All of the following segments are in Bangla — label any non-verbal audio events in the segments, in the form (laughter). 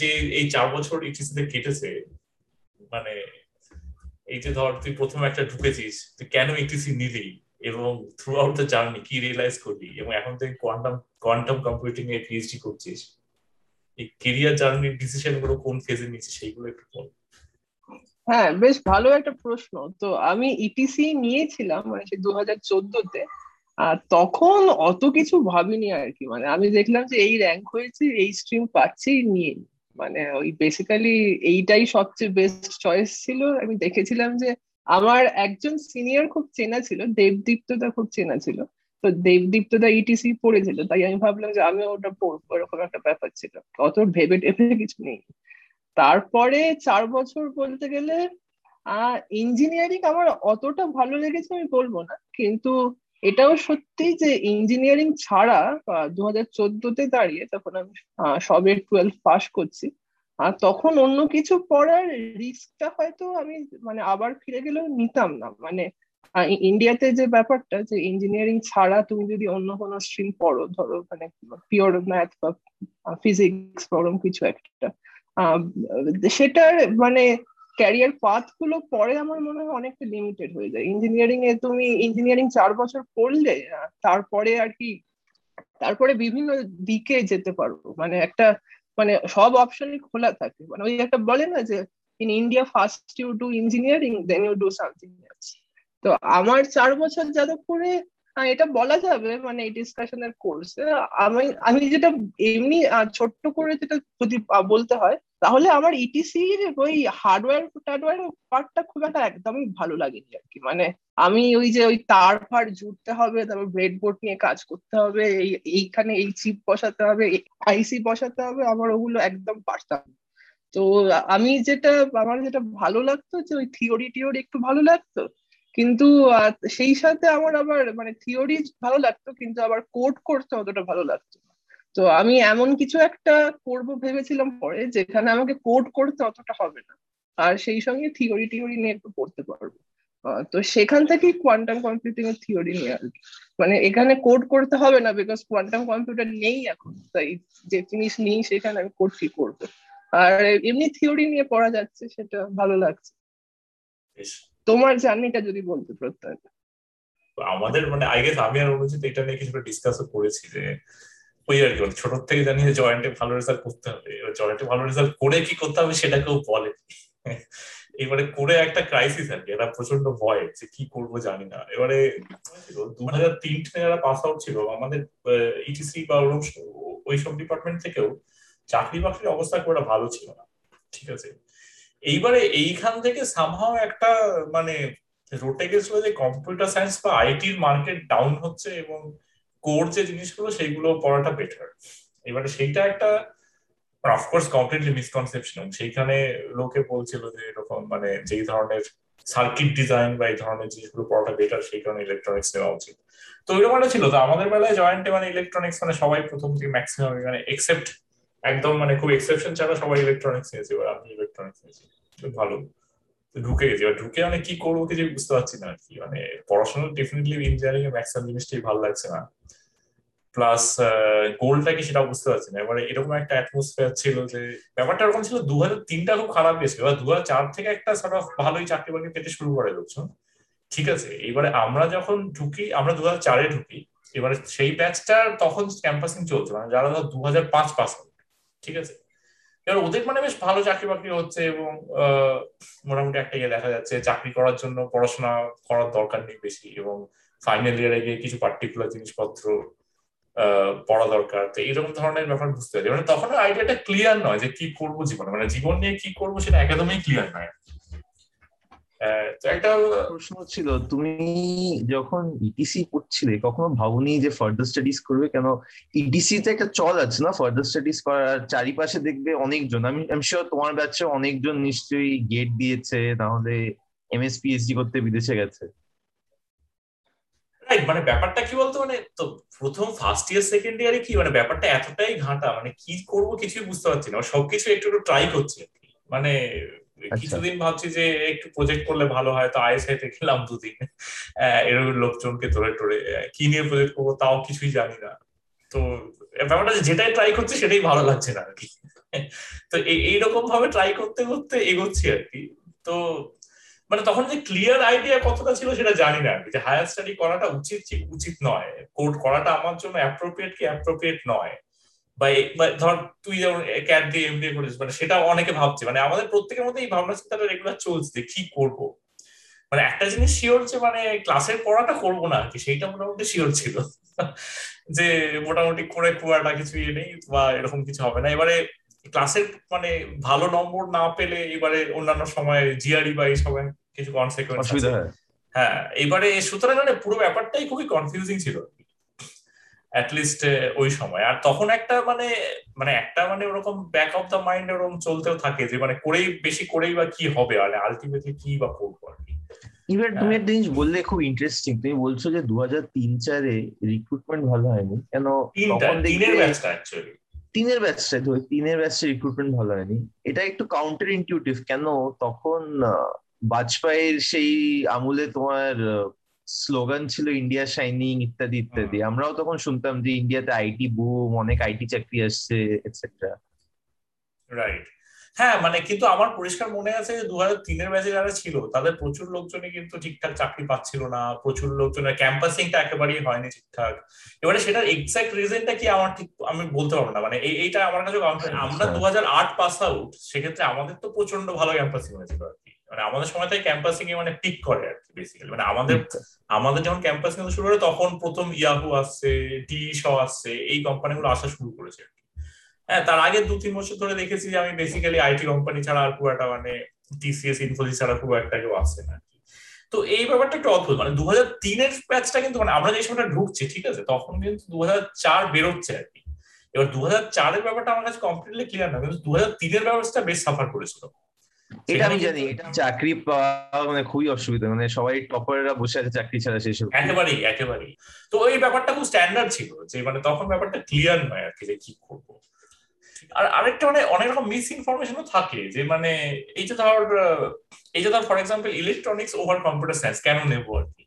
যে এই চার বছর ইটিসিতে কেটেছে মানে এই যে ধর তুই প্রথমে একটা ঢুকেছিস, তুই কেন ইটিসি নিলি এবং থ্রু আউট দ্য জার্নি কি রিয়েলাইজ করলি এবং এখন তুই কোয়ান্টাম কোয়ান্টাম কম্পিউটিং এ পিএইচডি করছিস? এই কেরিয়ার জার্নির ডিসিশনগুলো কোন ফেজে নিয়েছিস সেইগুলো একটু বল। হ্যাঁ বেশ ভালো একটা প্রশ্ন। তো আমি ইটিসি নিয়েছিলাম মানে দু হাজার চোদ্দতে। আর তখন অত কিছু ভাবিনি আর কি। মানে আমি দেখলাম যে এই র্যাঙ্ক হয়েছে, এই স্ট্রিম পাচ্ছি, নিয়ে মানে ওই বেসিক্যালি এইটাই সবচেয়ে বেস্ট চয়েস ছিল। আমি দেখেছিলাম যে আমার একজন সিনিয়র খুব চেনা ছিল, দেবদীপ্তদা খুব চেনা ছিল। তো দেবদীপ্তদা ইটিসি e পড়েছিল, তাই আমি ভাবলাম যে আমি ওটা পড়ব, এরকম একটা ব্যাপার ছিল। অত ভেবে টেপে কিছু নেই। তারপরে চার বছর বলতে গেলে, আহ ইঞ্জিনিয়ারিং আমার অতটা ভালো লেগেছে আমি বলব না। কিন্তু এটাও সত্যি যে ইঞ্জিনিয়ারিং ছাড়া দু হাজার চোদ্দতে দাঁড়িয়ে তখন আমি সবে টুয়েলভ পাস করছি আর তখন অন্য কিছু পড়ার রিস্কটা হয়তো আমি মানে আবার ফিরে গেলেও নিতাম না। মানে ইন্ডিয়াতে যে ব্যাপারটা যে ইঞ্জিনিয়ারিং ছাড়া তুমি যদি অন্য কোনো স্ট্রিম পড়ো, ধরো মানে পিওর ম্যাথ বা ফিজিক্স পড়ো কিছু একটা সেটার মানে ক্যারিয়ার পাথগুলো পরে আমার মনে হয় অনেকটা লিমিটেড হয়ে যায়। ইঞ্জিনিয়ারিং এ তুমি ইঞ্জিনিয়ারিং চার বছর পড়লে তারপরে আর কি, তারপরে বিভিন্ন দিকে যেতে পারব মানে একটা মানে সব অপশনই খোলা থাকে। মানে ওই একটা বলে না যে in India first you do engineering then you do something তো আমার চার বছর যাদবপুরে এটা বলা যাবে মানে এই ডিসকাশনের কোর্সে আমি আমি যেটা এমনি ছোট্ট করে যেটা যদি বলতে হয় তাহলে আমার ইটিসির e ওই হার্ডওয়্যার টার্ডওয়্যার পার্টটা খুব একটা একদমই ভালো লাগেনি আর কি। মানে আমি ওই যে ওই তার ফার জুড়তে হবে, তারপর ব্রেডবোর্ড নিয়ে কাজ করতে হবে, এই, এইখানে এই চিপ বসাতে হবে আইসি বসাতে হবে, আমার ওগুলো একদম পারতাম তো আমি যেটা, আমার যেটা ভালো লাগতো যে ওই থিওরি টিওরি একটু ভালো লাগতো, কিন্তু সেই সাথে আমার আবার মানে থিওরি ভালো লাগতো, কিন্তু আবার কোড করতে অতটা ভালো লাগতো তো আমি এমন কিছু একটা করব ভেবেছিলাম পরে যেখানে আমাকে কোড করতে অতটা হবে না। আর সেই সঙ্গে থিওরি টিওরি নিয়ে একটু পড়তে পারব। তো সেখান থেকেই কোয়ান্টাম কম্পিউটিং এর থিওরি নিয়ে আর মানে এখানে কোড করতে হবে না বিকজ কোয়ান্টাম কম্পিউটার নেই এখন। তাই যে জিনিস নেই সেখানে আমি কোড কি করব? আর এমনি থিওরি নিয়ে পড়া যাচ্ছে সেটা ভালো লাগছে। তোমার জার্নিটা যদি বলতে প্রত্যয় আমাদের মানে আই গেস আমি আর অনুজিৎ এটা নিয়ে কিছুটা ডিসকাসও করেছি যে ওই আর কি ছোট থেকে জানি যে জয়েন্টে ভালো রেজাল্ট করতে হবে। এবার জয়েন্টে ভালো রেজাল্ট করে কি করতে হবে সেটা কেউ বলে। এবারে করে একটা ক্রাইসিস আর কি এটা প্রচণ্ড ভয় যে কি করব জানি না। এবারে দু হাজার তিনটে যারা পাস আউট ছিল, আমাদের ইটিসি বা ওই সব ডিপার্টমেন্ট থেকেও চাকরি বাকরির অবস্থা খুব একটা ভালো ছিল না, ঠিক আছে? এইবারে এইখান থেকে সামহাও একটা মানে রোটে গেছিল যে কম্পিউটার সায়েন্স বা আইটির মার্কেট ডাউন হচ্ছে এবং কোর যে জিনিসগুলো, সেইগুলো পড়াটা বেটার এবারে সেইটা একটা অফকোর্স কমপ্লিটলি মিসকনসেপশন সেইখানে লোকে বলছিল যে এরকম মানে যেই ধরনের সার্কিট ডিজাইন বা এই ধরনের জিনিসগুলো পড়াটা বেটার সেই কারণে ইলেকট্রনিক্স নেওয়া উচিত। তো ওইরকম একটা ছিল। তো আমাদের বেলায় জয়েন্টে মানে ইলেকট্রনিক্স মানে সবাই প্রথম থেকে ম্যাক্সিমাম মানে এক্সেপ্ট একদম মানে খুব এক্সেপশন ছাড়া সবাই ইলেকট্রনিক্স নিয়েছে। এবার আমি ইলেকট্রনিক্স নিয়েছি। ভালো। ঢুকে গেছি। এবার ঢুকে মানে কি করব কিছু বুঝতে পারছি না আর কি। মানে পড়াশোনা ডেফিনেটলি ইঞ্জিনিয়ারিং এর ম্যাক্সিমাম জিনিসটাই ভালো লাগছে না। প্লাস গোলটা কি সেটা বুঝতে পারছি না। এবারে এরকম একটা অ্যাটমসফিয়ার ছিল যে, ব্যাপারটা এরকম ছিল দু হাজার তিনটা খুব খারাপ গেছিল। এবার দু হাজার চার থেকে একটা সব ভালোই চাকরি বাকরি পেতে শুরু করে লোকজন। ঠিক আছে, এবারে আমরা যখন ঢুকি, আমরা দু হাজার চারে ঢুকি, এবারে সেই ব্যাচটা তখন ক্যাম্পাসিং চলছে মানে যারা ধর দু হাজার পাঁচ পাস ঠিক আছে? এবার ওদের মানে বেশ ভালো চাকরি বাকরি হচ্ছে এবং মোটামুটি একটা ইয়ে দেখা যাচ্ছে, চাকরি করার জন্য পড়াশোনা করার দরকার নেই বেশি এবং ফাইনাল ইয়ারে গিয়ে কিছু পার্টিকুলার জিনিসপত্র পড়া দরকার। তো এইরকম ধরনের ব্যাপার বুঝতে পারি। মানে তখন আইডিয়াটা ক্লিয়ার নয় যে কি করব জীবনে। মানে জীবন নিয়ে কি করব সেটা একদমই ক্লিয়ার নয়। তো একটা প্রশ্ন ছিল, তুমি যখন ইটিসি e পড়ছিলে কখনো ভাবনি যে ফার্দার স্টাডিজ করবে? কেন? ইটিসি e তে একটা চল আছে না? ফার্দার স্টাডিজ করার চারিপাশে দেখবে অনেকজন। আমি আমি শিওর তোমার ব্যাচে অনেকজন নিশ্চয়ই গেট দিয়েছে তাহলে এমএস পিএইচডি করতে বিদেশে গেছে। মানে ব্যাপারটা কি বলতো? মানে তো প্রথম ফার্স্ট ইয়ার সেকেন্ড ইয়ারে কি মানে ব্যাপারটা এতটাই ঘাঁটা মানে কি করব কিছুই বুঝতে পারছি না। সবকিছু একটু একটু ট্রাই করছি মানে আচ্ছা। কিছুদিন ভাবছি যে একটু প্রজেক্ট করলে ভালো হয় তো আইএসআই তে খেলাম দুদিন। এরকম লোকজনকে ধরে টরে কি নিয়ে প্রজেক্ট করব তাও কিছুই জানি না। তো ব্যাপারটা যেটাই ট্রাই করছি সেটাই ভালো লাগছে না আর কি। তো এইরকম ভাবে ট্রাই করতে করতে এগোচ্ছি আর কি। তো মানে তখন যে ক্লিয়ার আইডিয়া কতটা ছিল সেটা জানি না যে হায়ার স্টাডি করাটা উচিত ঠিক উচিত নয়। কোর্ট করাটা আমার জন্য অ্যাপ্রোপ্রিয়েট কি অ্যাপ্রোপ্রিয়েট নয়? বা ধর তুই যেমন ক্যাট দিয়ে এমবিএ করিস মানে সেটা অনেকে ভাবছে। মানে আমাদের প্রত্যেকের মধ্যে এই ভাবনা চিন্তাটা রেগুলার চলছে কি করব? মানে একটা জিনিস শিওর যে মানে ক্লাসের পড়াটা করব না আর কি, সেইটা মোটামুটি শিওর ছিল। (laughs) যে মোটামুটি করে খুব কিছু ইয়ে নেই বা এরকম কিছু হবে না। এবারে ক্লাসের মানে ভালো নম্বর না পেলে এবারে অন্যান্য সময় জিআরই বা এই সময় কিছু কনসিকুয়েন্স হ্যাঁ। এবারে সুতরাং মানে পুরো ব্যাপারটাই খুবই কনফিউজিং ছিল। অ্যাটলিস্ট ওই সময়। আর তখন একটা মানে মানে একটা মানে ওরকম ব্যাক অফ দ্য মাইন্ড ওরকম চলতেও থাকে যে মানে করেই বেশি করেই বা কি হবে? মানে আলটিমেটলি কি বা করব আর কি? এবার তুমি একটা জিনিস বললে খুব ইন্টারেস্টিং তুমি বলছো যে দু হাজার তিন চারে রিক্রুটমেন্ট ভালো হয়নি। কেন? তখন তিনের ব্যাচটা অ্যাকচুয়ালি তিনের ব্যাচটা তিনের ব্যাচটা রিক্রুটমেন্ট ভালো হয়নি। এটা একটু কাউন্টার ইনটিউটিভ কেন? তখন বাজপেয়ীর সেই আমলে তোমার স্লোগান ছিল ইন্ডিয়া শাইনিং ইত্যাদি ইত্যাদি। আমরাও তখন শুনতাম যে ইন্ডিয়াতে আইটি বুম অনেক আইটি চাকরি আসছে এটসেট্রা রাইট হ্যাঁ মানে কিন্তু আমার পরিষ্কার মনে আছে যে দু হাজার তিনের ব্যাচে যারা ছিল তাদের প্রচুর লোকজনই কিন্তু ঠিকঠাক চাকরি পাচ্ছিল না। প্রচুর লোকজনের ক্যাম্পাসিংটা একেবারেই হয়নি ঠিকঠাক। এবারে সেটার এক্সাক্ট রিজনটা কি আমার ঠিক আমি বলতে পারব না। মানে এইটা আমার কাছে আমরা দু হাজার আট পাস আউট সেক্ষেত্রে আমাদের তো প্রচণ্ড ভালো ক্যাম্পাসিং হয়েছিল। আর মানে আমাদের সময় থেকে ক্যাম্পাসিং এ মানে পিক করে আর কি বেসিক্যালি মানে আমাদের আমাদের যখন ক্যাম্পাসিং শুরু করে তখন প্রথম ইয়াহু আসছে টি শ আসছে এই কোম্পানিগুলো আসা শুরু করেছে হ্যাঁ তার আগে দু তিন বছর ধরে দেখেছি যে আমি বেসিক্যালি আইটি কোম্পানি ছাড়া আর খুব একটা মানে টিসিএস ইনফোসিস ছাড়া খুব একটা কেউ আসছে না তো এই ব্যাপারটা একটু অদ্ভুত। মানে দু হাজার তিনের ব্যাচটা কিন্তু মানে আমরা যে সময়টা ঢুকছি ঠিক আছে তখন কিন্তু দু হাজার চার বেরোচ্ছে আর কি। এবার দু হাজার চারের ব্যাপারটা আমার কাছে কমপ্লিটলি ক্লিয়ার না কিন্তু দু হাজার তিনের ব্যাপারটা বেশ সাফার করেছিল। এটা আমি জানি এটা চাকরি পাওয়া মানে খুবই অসুবিধা মানে সবাই টপাররা বসে আছে চাকরি ছাড়া শেষ একেবারেই একেবারেই। তো ওই ব্যাপারটা খুব স্ট্যান্ডার্ড ছিল যে মানে তখন ব্যাপারটা ক্লিয়ার নয় আর কি যে কি করব। আর আরেকটা মানে অনেক রকম মিস ইনফরমেশনও থাকে যে মানে এই যে ধর এই যে ধর for example electronics over computer science কেন নেব আর কি?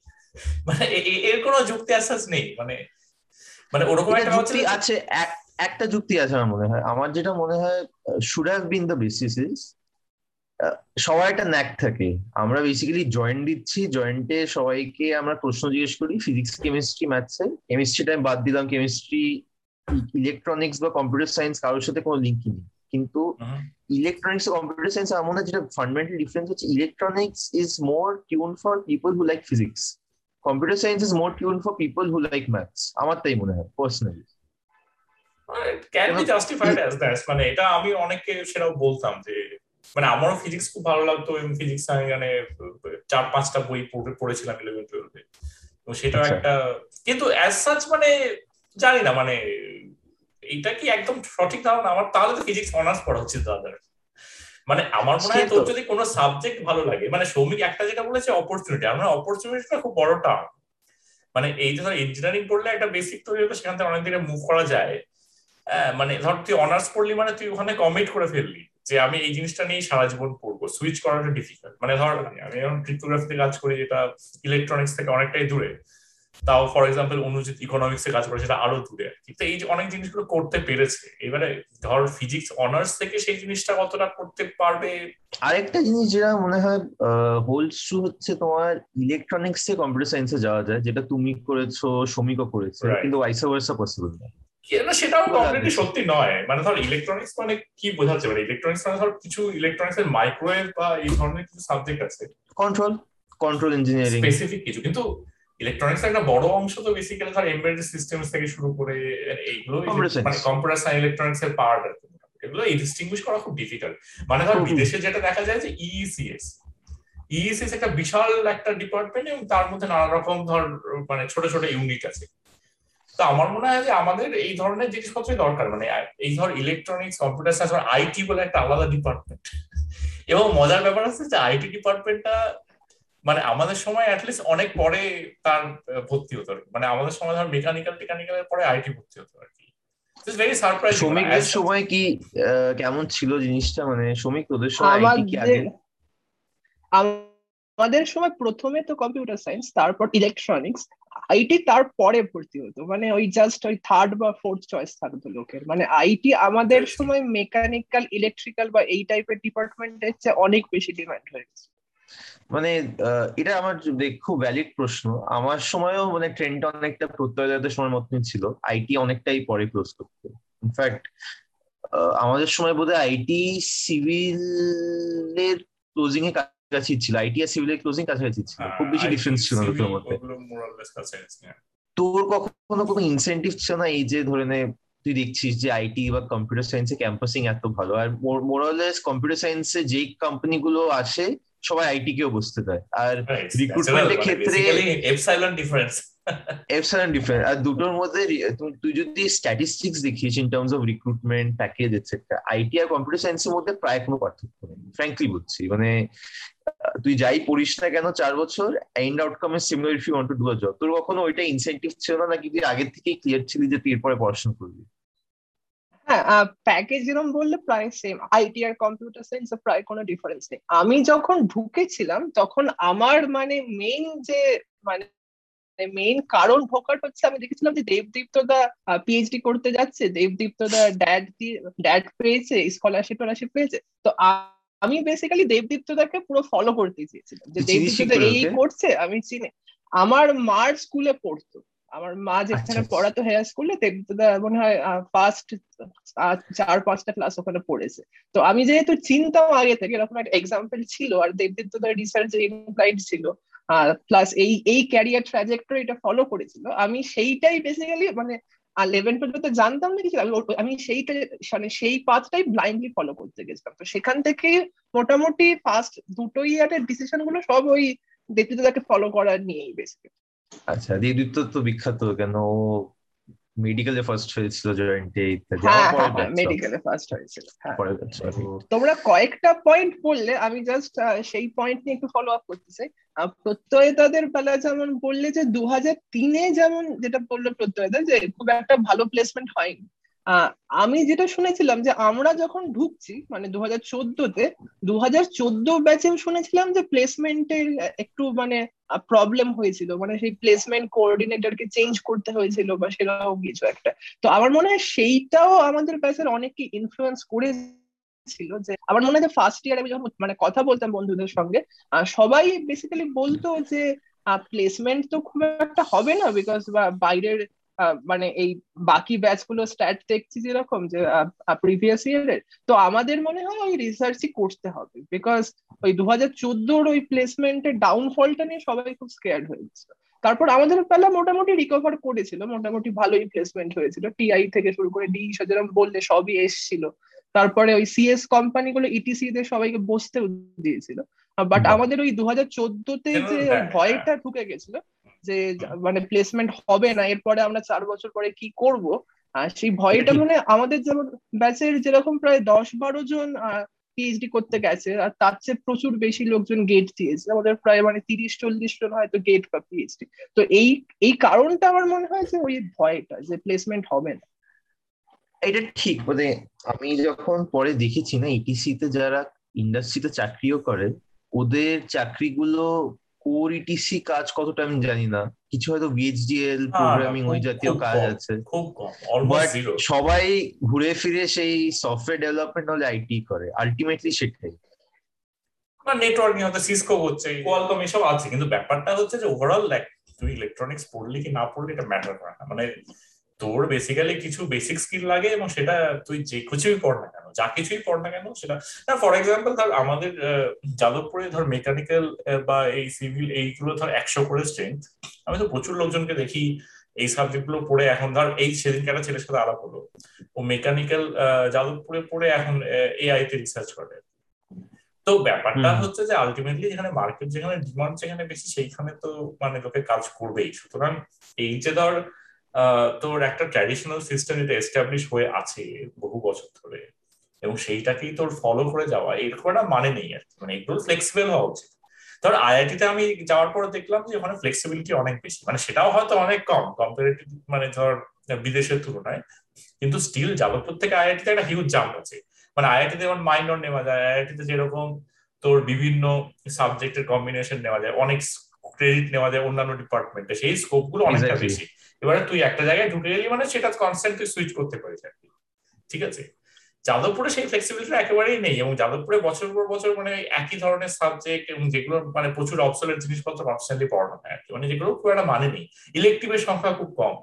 মানে এর কোনো যুক্তি আশ্বাস নেই মানে মানে ওরকম একটা যুক্তি আছে একটা যুক্তি আছে আমার মনে হয়। আমার যেটা মনে হয় should have been the basis is সবার একটা ন্যাক থাকে। আমরা বেসিক্যালি জয়েন্ট দিচ্ছি জয়েন্টে সবাইকে আমরা প্রশ্ন জিজ্ঞেস করি ফিজিক্স কেমিস্ট্রি ম্যাথসে কেমিস্ট্রিটা আমি বাদ দিলাম কেমিস্ট্রি ইলেকট্রনিক্স বা কম্পিউটার সায়েন্স কারোর সাথে কোনো লিঙ্কই নেই। কিন্তু ইলেকট্রনিক্স কম্পিউটার সায়েন্স আমার মনে হয় যেটা ফান্ডামেন্টাল ডিফারেন্স হচ্ছে electronics is more tune for people who like physics computer science is more tune for people who like maths আমার তাই মনে হয় personally can be justified as that মানে এটা আমি অনেককে সেটাও বলতাম যে মানে আমারও ফিজিক্স খুব ভালো লাগতো এবং ফিজিক্স আমি মানে চার পাঁচটা বই পড়েছিলাম ইলেভেন টুয়েলভে তো সেটাও আচ্ছা। একটা কিন্তু অ্যাজ সাচ মানে জানি না মানে এটা কি একদম সঠিক ধারণা? আমার তাহলে তো ফিজিক্স অনার্স পড়া উচিত দাদা মানে আমার মনে হয় তোর যদি কোনো সাবজেক্ট ভালো লাগে মানে সৌমিক একটা যেটা বলেছে অপরচুনিটি আমার অপরচুনিটিটা খুব বড় টার্ম মানে এই যে ধর ইঞ্জিনিয়ারিং পড়লে একটা বেসিক তৈরি হতো সেখান থেকে অনেক দিকে মুভ করা যায়। মানে ধর তুই অনার্স পড়লি মানে তুই ওখানে কমিট করে ফেললি। যে আমি এই জিনিসটা নিয়ে সারা জীবন পড়ব। সুইচ করাটা ডিফিকাল্ট মানে ধর আমি এখন ক্রিপ্টোগ্রাফিতে কাজ করি যেটা ইলেকট্রনিক্স থেকে অনেকটাই দূরে তাও ফর এক্সাম্পল অনুজিৎ ইকোনমিক্স এ কাজ করে সেটা আরও দূরে কিন্তু এই যে অনেক জিনিসগুলো করতে পেরেছে। এবারে ধর ফিজিক্স অনার্স থেকে সেই জিনিসটা কতটা করতে পারবে? আরেকটা জিনিস যেটা মনে হয় হোলস টু হচ্ছে তোমার ইলেকট্রনিক্স থেকে কম্পিউটার সায়েন্সে যাওয়া যায় যেটা তুমি করেছ সমীকও করেছ কিন্তু ভাইস ভার্সা পসিবল না সেটাও কমপ্লিটলি সত্যি নয়। মানে ধর ইলেকট্রনিক্স মানে কি বোঝাচ্ছে? মানে ইলেকট্রনিক্স মানে ধর কিছু ইলেকট্রনিক্স এর মাইক্রোওয়েভ বা এই ধরনের কিছু সাবজেক্ট আছে। কন্ট্রোল কন্ট্রোল ইঞ্জিনিয়ারিং স্পেসিফিক কিছু। কিন্তু ইলেকট্রনিক্স একটা বড় অংশ তো বেসিক্যালি ধর এমবেডেড সিস্টেম থেকে শুরু করে এইগুলো মানে কম্পিউটার সায়েন্স ইলেকট্রনিক্স এর পার্ট এগুলো এই ডিস্টিংগুইশ করা খুব ডিফিকাল্ট মানে ধর বিদেশে যেটা দেখা যায় যে ইইসিএস ইএসএস একটা বিশাল একটা ডিপার্টমেন্ট এবং তার মধ্যে নানা রকম ধর মানে ছোট ছোট ইউনিট আছে। তো আমার মনে হয় যে আমাদের এই ধরনের জিনিসপত্রই দরকার। মানে এই ধর ইলেকট্রনিক্স কম্পিউটার সায়েন্স আইটি বলে একটা আলাদা ডিপার্টমেন্ট এবং মজার ব্যাপার আছে যে আইটি ডিপার্টমেন্টটা মানে আমাদের সময় অ্যাটলিস্ট অনেক পরে তার ভর্তি হতো মানে আমাদের সময় ধর মেকানিক্যাল টেকানিক্যালের পরে আইটি ভর্তি হতো আর কি। শ্রমিকের সময় কি কেমন ছিল জিনিসটা? মানে শ্রমিক তোদের সময় কি আগে? আমাদের সময় প্রথমে তো কম্পিউটার সায়েন্স তারপর ইলেকট্রনিক্স আইটি তারপরে ভর্তি হতো। মানে ওই জাস্ট ওই থার্ড বা ফোর্থ চয়েস থাকতো লোকের। মানে আইটি আমাদের সময় মেকানিক্যাল ইলেকট্রিক্যাল বা এই টাইপের ডিপার্টমেন্টের চেয়ে অনেক বেশি ডিমান্ড হয়ে গেছে। মানে এটা আমার খুব ভ্যালিড প্রশ্ন। আমার সময়ও মানে ট্রেন্ডটা অনেকটা প্রত্যয়জাতের সময় মতনই ছিল। আইটি অনেকটাই পরে ক্লোজ করতে। ইনফ্যাক্ট আমাদের সময় বোধহয় আইটি সিভিলের ক্লোজিং এ কাছাকাছি ছিল আইটি আর সিভিলের ক্লোজিং কাছাকাছি ছিল। খুব বেশি ডিফারেন্স ছিল না দুটোর মধ্যে। তোর কখনো কোনো ইনসেন্টিভ ছিল না এই যে ধরে নে তুই দেখছিস যে আইটি বা কম্পিউটার সায়েন্সে ক্যাম্পাসিং এত ভালো? আর মোরালেস কম্পিউটার সায়েন্সে যেই কোম্পানিগুলো আসে সবাই আইটি কেও বসতে দেয়। আর রিক্রুটমেন্টের ক্ষেত্রে এপসাইলন ডিফারেন্স এপসাইলন ডিফারেন্স আর দুটোর মধ্যে তুই যদি স্ট্যাটিস্টিক্স দেখিস in terms of recruitment package etcetera IT R computer সায়েন্সের মধ্যে প্রায় কোনো পার্থক্য নেই। ফ্র্যাঙ্কলি বলছি মানে তুই যাই পড়িস না কেন চার বছর এন্ড আউটকাম এর similar if you want to do job তোর কখনো ওইটা ইনসেন্টিভ ছিল না নাকি তুই আগে থেকেই ক্লিয়ার ছিলি যে তুই এরপরে পড়াশোনা করবি? হ্যাঁ প্যাকেজ যেরকম বললে প্রায় সেম আইটি আর কম্পিউটার সায়েন্স প্রায় কোনো ডিফারেন্স নেই। আমি যখন ঢুকেছিলাম তখন আমার মানে মেইন যে মানে মেইন কারণ ঢোকার হচ্ছে, আমি দেখেছিলাম যে দেবদীপ্ত দা পিএইচডি করতে যাচ্ছে দেবদীপ্ত দা ড্যাড ড্যাড পেয়েছে স্কলারশিপ পেয়েছে। তো আমি বেসিক্যালি দেবদীপ্ত দাকে পুরো ফলো করতে চেয়েছিলাম। যে দেবদীপ্ত এই করছে আমি চিনি। আমার মার স্কুলে পড়তো। আমার মা যেখানে আচ্ছা, পড়াতো হেয়ার স্কুলে দেবদা মনে হয় ফার্স্ট চার পাঁচটা ক্লাস ওখানে পড়েছে। তো আমি যেহেতু চিনতাম আগে থেকে এরকম একটা এক্সাম্পল ছিল আর দেবদীপ্ত রিসার্চ ইনক্লাইড ছিল প্লাস এই এই ক্যারিয়ার ট্রাজেক্টরি এটা ফলো করেছিল আমি সেইটাই বেসিক্যালি মানে আর লেভেন পর্যন্ত জানতাম না কিছু। আমি সেইটা মানে সেই পাথটাই ব্লাইন্ডলি ফলো করতে গেছিলাম। তো সেখান থেকে মোটামুটি ফার্স্ট দুটো ইয়ারের ডিসিশনগুলো সব ওই দেবদীপ্তদাকে ফলো করার নিয়েই বেসিক্যালি আচ্ছা দেবদীপ্ত তো বিখ্যাত কেন? ও মেডিকেলে ফার্স্ট হয়েছিল জয়েন্টে ইত্যাদি মেডিকেলে ফার্স্ট হয়েছিল তোমরা কয়েকটা পয়েন্ট বললে আমি জাস্ট সেই পয়েন্ট নিয়ে একটু ফলো আপ করতে চাই। প্রত্যয়তাদের বেলা যেমন বললে যে দু হাজার তিনে যেমন যেটা বলল প্রত্যয়তা যে খুব একটা ভালো প্লেসমেন্ট হয়নি। আমি যেটা শুনেছিলাম যে আমরা যখন ঢুকছি মানে দু হাজার চোদ্দতে দু হাজার চোদ্দ ব্যাচে শুনেছিলাম যে প্লেসমেন্টের একটু মানে প্রবলেম হয়েছিল। মানে সেই প্লেসমেন্ট কোঅর্ডিনেটরকে চেঞ্জ করতে হয়েছিল বা সেরকম কিছু একটা। তো আমার মনে হয় সেইটাও আমাদের ব্যাচের অনেককে ইনফ্লুয়েন্স করে ছিল যে, আমার মনে হয় ফার্স্ট ইয়ার আমি যখন মানে কথা বলতাম বন্ধুদের সঙ্গে সবাই বেসিক্যালি বলতো যে প্লেসমেন্ট তো খুব একটা হবে না বিকজ বাইরের মানে এই বাকি ব্যাচগুলো স্ট্যাট দেখছি যেরকম যে প্রিভিয়াস ইয়ারের তো আমাদের মনে হয় ওই রিসার্চই করতে হবে বিকজ ওই দু হাজার চোদ্দোর ওই প্লেসমেন্টের ডাউনফলটা নিয়ে সবাই খুব স্কেয়ার্ড হয়ে গেছিল। তারপর আমাদের বেলা মোটামুটি রিকভার করেছিল, মোটামুটি ভালোই প্লেসমেন্ট হয়েছিল। টিআই থেকে শুরু করে ডি যেরকম বললে সবই এসছিল। তারপরে ওই সিএস কোম্পানি গুলো ইটিসি তে সবাইকে বসতে দিয়েছিল। বাট আমাদের ওই দু হাজার চোদ্দতে যে ভয়টা ঢুকে গেছিল যে মানে প্লেসমেন্ট হবে না এরপরে আমরা চার বছর পরে কি করব সেই ভয়টা মানে আমাদের যেমন ব্যাচের যেরকম প্রায় দশ বারো জন পিএইচডি করতে গেছে আর তার চেয়ে প্রচুর বেশি লোকজন গেট দিয়েছে। আমাদের প্রায় মানে তিরিশ চল্লিশ জন হয়তো গেট বা পিএইচডি তো এই এই কারণটা আমার মনে হয় যে ওই ভয়টা যে প্লেসমেন্ট হবে না। এটা ঠিক মানে আমি যখন পরে দেখেছি না ইটিসি তে যারা ইন্ডাস্ট্রিতে চাকরিও করে ওদের চাকরিগুলো কোর ইটিসি কাজ কতটা আমি জানি না। কিছু হয়তো বিএইচডিএল প্রোগ্রামিং ওই জাতীয় কাজ আছে। সবাই ঘুরে ফিরে সেই সফটওয়্যার ডেভেলপমেন্ট হলে আইটি করে আলটিমেটলি সেটাই। না নেটওয়ার্কিং হয়তো সিসকো হচ্ছে কোয়ালকম এসব আছে কিন্তু ব্যাপারটা হচ্ছে যে ওভারঅল লাইক তুই ইলেকট্রনিক্স পড়লি কি না পড়লি এটা ম্যাটার করে না। মানে তোর বেসিক্যালি কিছু বেসিক স্কিল লাগে এবং সেটা তুই যে কিছুই পড় না কেন যা কিছুই পড় না কেন সেটা ফর এক্সাম্পল ধর আমাদের যাদবপুরে ধর মেকানিক্যাল বা এই সিভিল এইগুলো ধর একশো করে স্ট্রেংথ আমি তো প্রচুর লোকজনকে দেখি এই সাবজেক্টগুলো পড়ে এখন ধর এই সেদিনকে একটা ছেলের সাথে আলাপ হলো। ও মেকানিক্যাল যাদবপুরে পড়ে এখন এআই তে রিসার্চ করে। তো ব্যাপারটা হচ্ছে যে আলটিমেটলি যেখানে মার্কেট যেখানে ডিমান্ড যেখানে বেশি সেইখানে তো মানে লোকে কাজ করবেই। সুতরাং এই যে ধর তোর একটা ট্র্যাডিশনাল সিস্টেম যেটা এস্টাবলিশ হয়ে আছে বহু বছর ধরে। এবং সেইটাকেই তোর ফলো করে যাওয়া এরকম একটা মানে নেই আর মানে একটু ফ্লেক্সিবল হওয়া উচিত। ধর আইআইটিতে আমি যাওয়ার পরে দেখলাম যে ওখানে ফ্লেক্সিবিলিটি অনেক বেশি। মানে সেটাও হয়তো অনেক কম কম্পারেটিভ মানে ধর বিদেশের তুলনায়। কিন্তু স্টিল যাদবপুর থেকে আইআইটিতে একটা হিউজ জাম্প আছে। মানে আইআইটিতে যেমন মাইনর নেওয়া যায় আইআইটিতে যেরকম তোর বিভিন্ন সাবজেক্টের কম্বিনেশন নেওয়া যায় অনেক ক্রেডিট নেওয়া যায় অন্যান্য ডিপার্টমেন্টে সেই স্কোপগুলো অনেকটা বেশি। এবারে তুই একটা জায়গায় ঢুকে গেলি মানে সেটা কনস্ট্যান্ট তুই সুইচ করতে পারিস আর কি। ঠিক আছে? যাদবপুরে সেই ফ্লেক্সিবিলিটি একেবারেই নেই এবং যাদবপুরে বছর পর বছর মানে একই ধরনের সাবজেক্ট এবং যেগুলো মানে প্রচুর অবসলের জিনিসপত্র কনস্ট্যান্টলি পড়ানো হয় আর কি। মানে যেগুলো খুব একটা মানে নেই। ইলেকটিভের সংখ্যা খুব কম।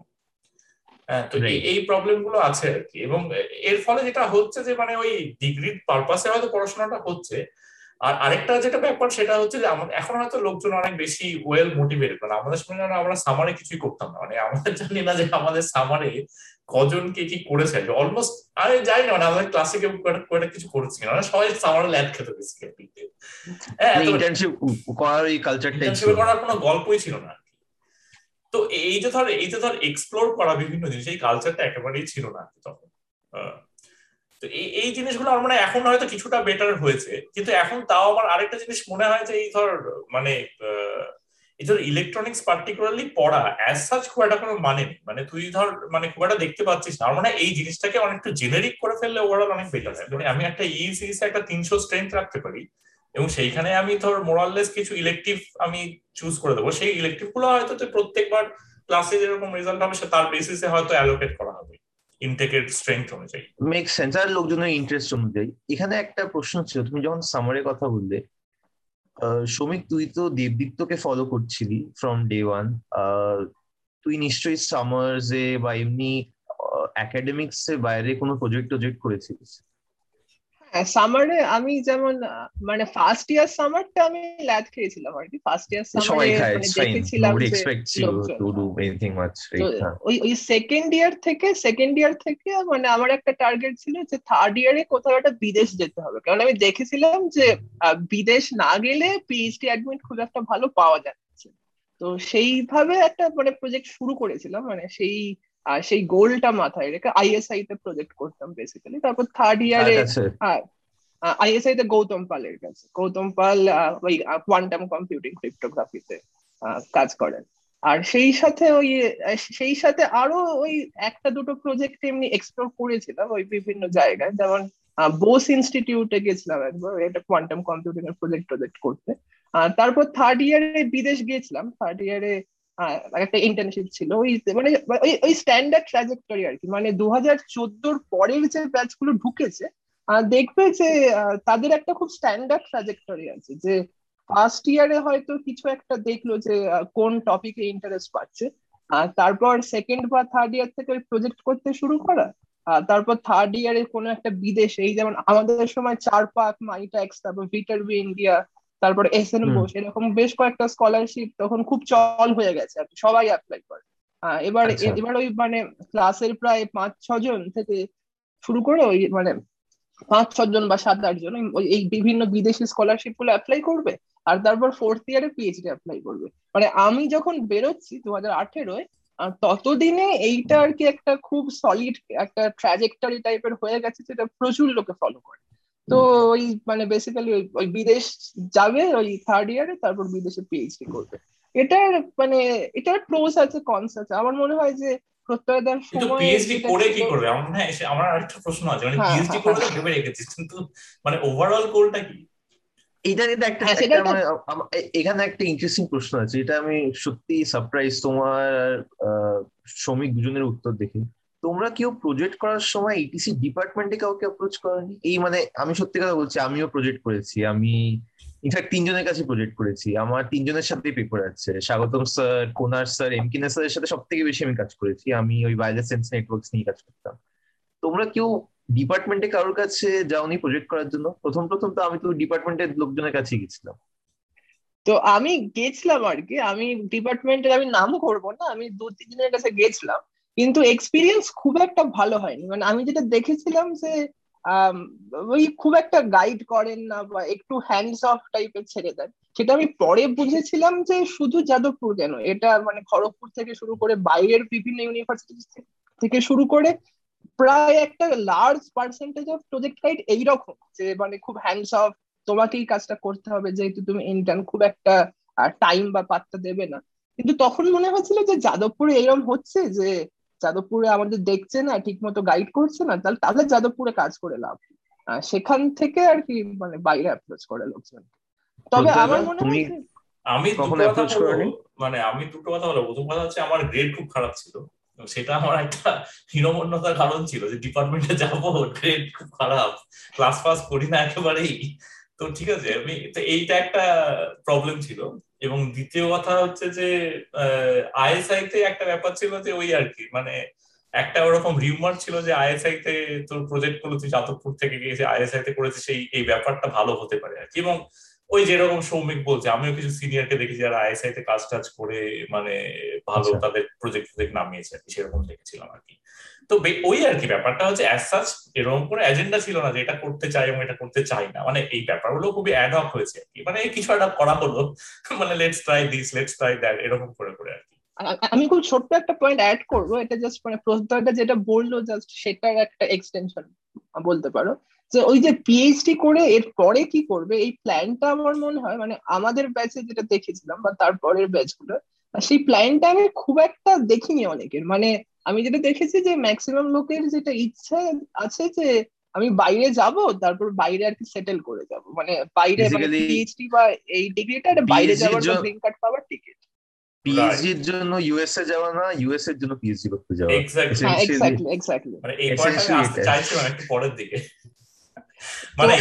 হ্যাঁ, তো এই প্রবলেমগুলো আছে আর কি। এবং এর ফলে যেটা হচ্ছে যে মানে ওই ডিগ্রির পারপাসে হয়তো পড়াশোনাটা হচ্ছে আর আরেকটা যেটা ব্যাপার সেটা হচ্ছে যে এখন হয়তো লোকজন অনেক বেশি ওয়েল মোটিভেটেড মানে আমাদের সময় আমরা সামারে কিছুই করতাম না। মানে আমরা (laughs) জানি না যে আমাদের সামারে কজন কে কি করেছে। অলমোস্ট আরে যাই না মানে আমাদের ক্লাসে কেউ কয়েকটা কিছু করেছি না মানে সবাই সামারে ল্যাব খেতে বেসিক্যালি হ্যাঁ ইন্টার্নশিপ করার এই কালচারটাই করার কোনো গল্পই ছিল না তো এই যে ধর এই যে ধর এক্সপ্লোর করা বিভিন্ন জিনিস এই কালচারটা একেবারেই ছিল না তখন। তো এই এই জিনিসগুলো আমার মানে এখন হয়তো কিছুটা বেটার হয়েছে, কিন্তু এখন তাও আমার আরেকটা জিনিস মনে হয় যে এই ধর মানে এই ধর ইলেকট্রনিক্স পার্টিকুলারলি পড়া অ্যাজ সাচ খুব একটা কোনো মানে নেই। মানে তুই ধর মানে খুব একটা দেখতে পাচ্ছিস না। মানে এই জিনিসটাকে অনেকটা জেনারিক করে ফেললে ওভারঅল অনেক বেটার হয়। মানে আমি একটা ই সিরিজে একটা তিনশো স্ট্রেংথ রাখতে পারি, এবং সেইখানে আমি ধর মোরাললেস কিছু ইলেকটিভ আমি চুজ করে দেবো। সেই ইলেকটিভগুলো হয়তো প্রত্যেকবার ক্লাসে যেরকম রেজাল্ট হবে, সে তার বেসিসে হয়তো অ্যালোকেট করা হবে। ইনটেকের স্ট্রেংথ অনুযায়ী। মেক সেন্স আর লোকজনের ইন্টারেস্ট অনুযায়ী। এখানে একটা প্রশ্ন ছিল, তুমি যখন সামারের কথা বললে শ্রমিক তুই তো দেবদীপ্তকে ফলো করছিলি ফ্রম ডে ওয়ান তুই নিশ্চয়ই সামার্স এ বা এমনি একাডেমিক্স এর বাইরে কোনো প্রজেক্ট টজেক্ট করেছিস হ্যাঁ সামারে আমি যেমন মানে ফার্স্ট ইয়ার সামারটা আমি ল্যাদ খেয়েছিলাম আর কি। ফার্স্ট ইয়ার সামারে দেখেছিলাম ওই ওই সেকেন্ড ইয়ার থেকে সেকেন্ড ইয়ার থেকে মানে আমার একটা টার্গেট ছিল যে থার্ড ইয়ারে কোথাও একটা বিদেশ যেতে হবে। কারণ আমি দেখেছিলাম যে বিদেশ না গেলে পিএইচডি অ্যাডমিট খুব একটা ভালো পাওয়া যাচ্ছে তো সেইভাবে একটা মানে প্রজেক্ট শুরু করেছিলাম। মানে সেই আর সেই গোলটা মাথায় রেখে আইএসআই তে প্রজেক্ট করতাম বেসিক্যালি তারপর থার্ড ইয়ারে আইএসআই তে গৌতম পালের কাছে। গৌতম পাল ওই কোয়ান্টাম কম্পিউটিং ক্রিপ্টোগ্রাফিতে কাজ করেন। আর সেই সাথে ওই সেই সাথে আরও ওই একটা দুটো প্রজেক্ট এমনি এক্সপ্লোর করেছিলাম ওই বিভিন্ন জায়গায়। যেমন বোস ইনস্টিটিউটে গেছিলাম একবার এটা কোয়ান্টাম কম্পিউটিং এর প্রজেক্ট প্রজেক্ট করতে তারপর থার্ড ইয়ারে বিদেশ গিয়েছিলাম থার্ড ইয়ারে একটা ইন্টার্নশিপ ছিল। ওই মানে ওই স্ট্যান্ডার্ড ট্রাজেক্টরি আর কি। মানে দু হাজার চোদ্দোর পরের যে ব্যাচগুলো ঢুকেছে দেখবে যে তাদের একটা খুব স্ট্যান্ডার্ড ট্রাজেক্টরি আছে যে ফার্স্ট ইয়ারে হয়তো কিছু একটা দেখল যে কোন টপিকে ইন্টারেস্ট পাচ্ছে। তারপর সেকেন্ড বা থার্ড ইয়ার থেকে প্রজেক্ট করতে শুরু করা। তারপর থার্ড ইয়ারে কোনো একটা বিদেশে, এই যেমন আমাদের সময় চার পাক মাইটাক্স তারপর ভিটারবি ইন্ডিয়া তারপর এস এন বোস এরকম বেশ কয়েকটা স্কলারশিপ তখন খুব চল হয়ে গেছে আর সবাই অ্যাপ্লাই করে। এবার আচ্ছা। এবার ওই মানে ক্লাসের প্রায় পাঁচ ছজন থেকে শুরু করে ওই মানে পাঁচ ছজন বা সাত আট জন এই বিভিন্ন বিদেশি স্কলারশিপগুলো অ্যাপ্লাই করবে আর তারপর ফোর্থ ইয়ারে পিএইচডি অ্যাপ্লাই করবে। মানে আমি যখন বেরোচ্ছি দু হাজার আঠেরোয় ততদিনে এইটা আর কি একটা খুব সলিড একটা ট্র্যাজেক্টরি টাইপের হয়ে গেছে যেটা প্রচুর লোকে ফলো করে। তো ওই মানে বেসিক্যালি ওই বিদেশ যাবে ওই থার্ড ইয়ারে তারপর বিদেশে পিএইচডি করবে। এটার মানে এটার প্রোস আছে কনস আছে। আমার মনে হয় যে প্রত্যয়দার সময় পিএইচডি করে কি করবে? আমার মনে হয় আমার আরেকটা প্রশ্ন আছে। মানে পিএইচডি হ্যাঁ, করে তো হ্যাঁ, ভেবে রেখেছিস কিন্তু মানে ওভারঅল গোলটা কি? এটা কিন্তু একটা মানে এখানে একটা ইন্টারেস্টিং প্রশ্ন আছে। এটা আমি সত্যি সারপ্রাইজ তোমার শ্রমিক দুজনের উত্তর দেখে। তোমরা কেউ প্রজেক্ট করার সময় ইটিসি ডিপার্টমেন্টে কাউকে অ্যাপ্রোচ করনি? এই মানে আমি সত্যি কথা বলছি, আমিও প্রজেক্ট করেছি। আমি ইনফ্যাক্ট তিনজনের কাছে প্রজেক্ট করেছি। আমার তিনজনের সাথেই পেপার আছে। স্বাগতম স্যার কোনার স্যার এমকিনা স্যারের সাথে সব থেকে বেশি আমি কাজ করেছি। আমি ওই ওয়্যারলেস সেন্স নেটওয়ার্কস নিয়ে কাজ করতাম। তোমরা কেউ ডিপার্টমেন্টে কারোর কাছে যাওনি প্রজেক্ট করার জন্য? প্রথম প্রথম তো আমি তো ডিপার্টমেন্টের লোকজনের কাছে গেছিলাম। তো আমি গেছিলাম আর কি। আমি ডিপার্টমেন্টের আমি নাম করব না। আমি দু তিনজনের কাছে গেছিলাম। কিন্তু এক্সপিরিয়েন্স খুব একটা ভালো হয়নি। মানে আমি যেটা দেখেছিলাম যে ওই খুব একটা গাইড করেন না বা একটু হ্যান্ডস অফ টাইপের ছেড়ে দেন। সেটা আমি পরে বুঝেছিলাম যে শুধু যাদবপুর কেন? এটা মানে খড়গপুর থেকে শুরু করে বাইরের বিভিন্ন ইউনিভার্সিটি থেকে শুরু করে প্রায় একটা large percentage of project guide এইরকম যে মানে খুব হ্যান্ডস অফ তোমাকেই কাজটা করতে হবে যেহেতু তুমি ইন্টার্ন খুব একটা টাইম বা পাত্তা দেবে না। কিন্তু তখন মনে হচ্ছিল যে যাদবপুরে এরকম হচ্ছে যে যাদবপুরে আমাদের দেখছে না ঠিক মতো গাইড করছে না তাহলে তাহলে যাদবপুরে কাজ করে লাভ। সেখান থেকে আর কি মানে বাইরে অ্যাপ্রোচ করে লোকজন। তবে আমার মনে হয় আমি দুটো কথা বলব। মানে আমি দুটো কথা বলব। প্রথম কথা হচ্ছে আমার গ্রেড খুব খারাপ ছিল। সেটা আমার একটা হীনমন্যতার কারণ ছিল যে ডিপার্টমেন্টে যাব গ্রেড খুব খারাপ। ক্লাস ফাস করি না একেবারেই। তো ঠিক আছে আমি তো এইটা একটা প্রবলেম ছিল। এবং দ্বিতীয় কথা হচ্ছে যে আইএসআই তে একটা ব্যাপার ছিল যে ওই আর কি মানে একটা ওরকম রিউমার ছিল যে আইএসআই তে তোর প্রজেক্টগুলো তুই যাদবপুর থেকে গিয়েছে আইএসআই তে করেছে সেই এই ব্যাপারটা ভালো হতে পারে আর কি এবং ওই যেরকম সৌমিক বলছে আমিও কিছু সিনিয়রকে দেখি যারা আইএসআই তে কাজ টাজ করে মানে ভালো আচ্ছা। তাদের প্রজেক্ট প্রজেক্ট নামিয়েছে আর কি সেরকম দেখেছিলাম আর কি তো ওই আর কি ব্যাপারটা হচ্ছে অ্যাজ সাচ এরকম করে এজেন্ডা ছিল না যে এটা করতে চাই এবং এটা করতে চাই না। মানে এই ব্যাপারগুলো খুবই অ্যাডক হয়েছে আর কি। মানে কিছু একটা করা হলো। (laughs) মানে let's try this let's try that এরকম করে করে আর কি। আমি খুব ছোট্ট একটা পয়েন্ট অ্যাড করব। এটা জাস্ট মানে প্রশ্নটা যেটা বলল জাস্ট সেটার একটা এক্সটেনশন বলতে পারো। যে ওই যে পিএইচডি করে এর পরে কি করবে, এই প্ল্যানটা আমার মনে হয় মানে আমাদের ব্যাচে যেটা দেখেছিলাম বা তারপরের ব্যাচগুলো সেই প্ল্যানটা আমি খুব একটা দেখিনি অনেকের। মানে আমি যেটা দেখেছি যে ম্যাক্সিমাম লোকের যেটা ইচ্ছা আছে যে আমি বাইরে যাব তারপর বাইরে আর কি সেটেল করে যাব। মানে বাইরে পিএইচডি বা এই ডিগ্রিটা বাইরে যাওয়ার জন্য গ্রিন কার্ড পাওয়ার টিকিট পিএইচডি এর জন্য ইউএসএ যাওয়া না ইউএসএ এর জন্য পিএইচডি করতে যাওয়া। এক্স্যাক্টলি এক্স্যাক্টলি এক্স্যাক্টলি মানে এই পয়েন্টটা আসতে চাইছিলাম একটু পরের দিকে। মানে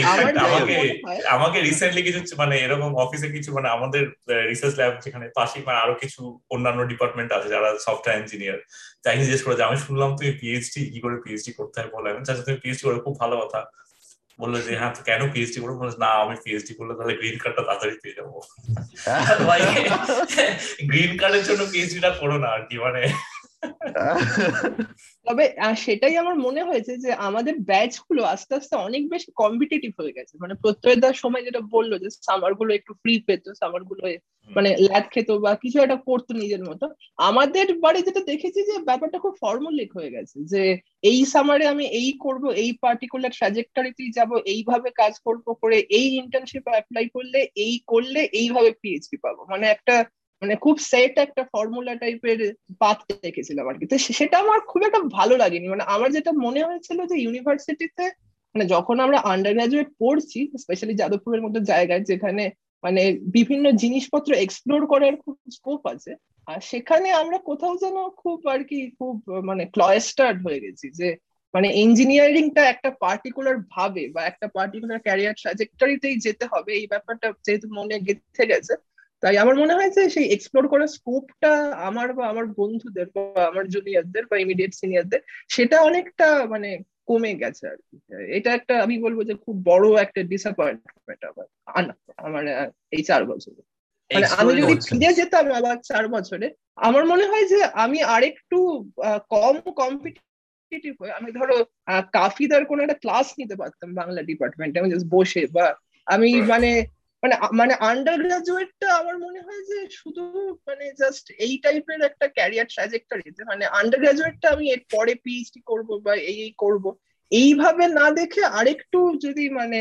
আমাকে আমাকে রিসেন্টলি কিছু মানে এরকম অফিসে কিছু মানে আমাদের রিসার্চ ল্যাব যেখানে পাশেই মানে আরও কিছু অন্যান্য ডিপার্টমেন্ট আছে যারা সফটওয়্যার ইঞ্জিনিয়ার তাই জিজ্ঞেস করে যে আমি শুনলাম তুমি পিএইচডি কি করে পিএইচডি করতে হয় বললাম আচ্ছা তুমি পিএইচডি করে খুব ভালো কথা। বলল যে হ্যাঁ কেন পিএইচডি করব না আমি পিএইচডি করলে তাহলে গ্রিন কার্ডটা তাড়াতাড়ি পেয়ে যাব। (laughs) গ্রিন কার্ডের (laughs) জন্য পিএইচডিটা করো না আর কি মানে তবে সেটাই আমার মনে হয়েছে যে আমাদের ব্যাচগুলো আস্তে আস্তে অনেক বেশি কম্পিটিটিভ হয়ে গেছে। মানে প্রত্যেকটার সময় যেটা বলল যে সামারগুলো একটু ফ্রি পেতো সামারগুলো মানে ল্যাব খেত বা কিছু একটা করতো নিজের মতো। আমাদের বাড়ি যেটা দেখেছি যে ব্যাপারটা খুব ফর্মুলিক হয়ে গেছে যে এই সামারে আমি এই করব এই পার্টিকুলার ট্রাজেক্টরিতেই যাব এইভাবে কাজ করব করে এই ইন্টার্নশিপ অ্যাপ্লাই করলে এই করলে এইভাবে পিএইচডি পাবো। মানে একটা মানে খুব সেট একটা ফর্মুলা টাইপের পাথ দেখেছিলাম আর কি। তো সেটা আমার খুব একটা ভালো লাগেনি। মানে আমার যেটা মনে হয়েছিল যে ইউনিভার্সিটিতে মানে যখন আমরা আন্ডার গ্রাজুয়েট পড়ছি স্পেশালি যাদবপুরের মতো জায়গায় যেখানে মানে বিভিন্ন জিনিসপত্র এক্সপ্লোর করার খুব স্কোপ আছে, আর সেখানে আমরা কোথাও যেন খুব আর কি খুব মানে ক্লয়েস্টার্ড হয়ে গেছি যে মানে ইঞ্জিনিয়ারিংটা একটা পার্টিকুলার ভাবে বা একটা পার্টিকুলার ক্যারিয়ার ট্রাজেক্টরিতেই যেতে হবে। এই ব্যাপারটা যেহেতু মনে গেঁথে গেছে তাই আমার মনে হয় যে সেই এক্সপ্লোর করার স্কোপটা আমার বা আমার বন্ধুদের বা আমার জুনিয়রদের বা ইমিডিয়েট সিনিয়রদের সেটা অনেকটা মানে কমে গেছে আর কি। এটা একটা আমি বলব যে খুব বড় একটা ডিসঅ্যাপয়েন্টমেন্ট আমার আমার এই চার বছরে। মানে আমি যদি ফিরে যেতাম আবার চার বছরে আমার মনে হয় যে আমি আরেকটু কম কম্পিটিটিভ হয়ে আমি ধরো কাফিদার কোনো একটা ক্লাস নিতে পারতাম বাংলা ডিপার্টমেন্টে আমি জাস্ট বসে বা আমি মানে মানে মানে আন্ডার গ্রাজুয়েটটা আমার মনে হয় যে শুধু মানে জাস্ট এই টাইপের একটা ক্যারিয়ার ট্রাজেক্টরিতে মানে আন্ডার গ্রাজুয়েটটা আমি এর পরে পিএইচডি করব বা এই এই করব, এইভাবে না দেখে আরেকটু যদি মানে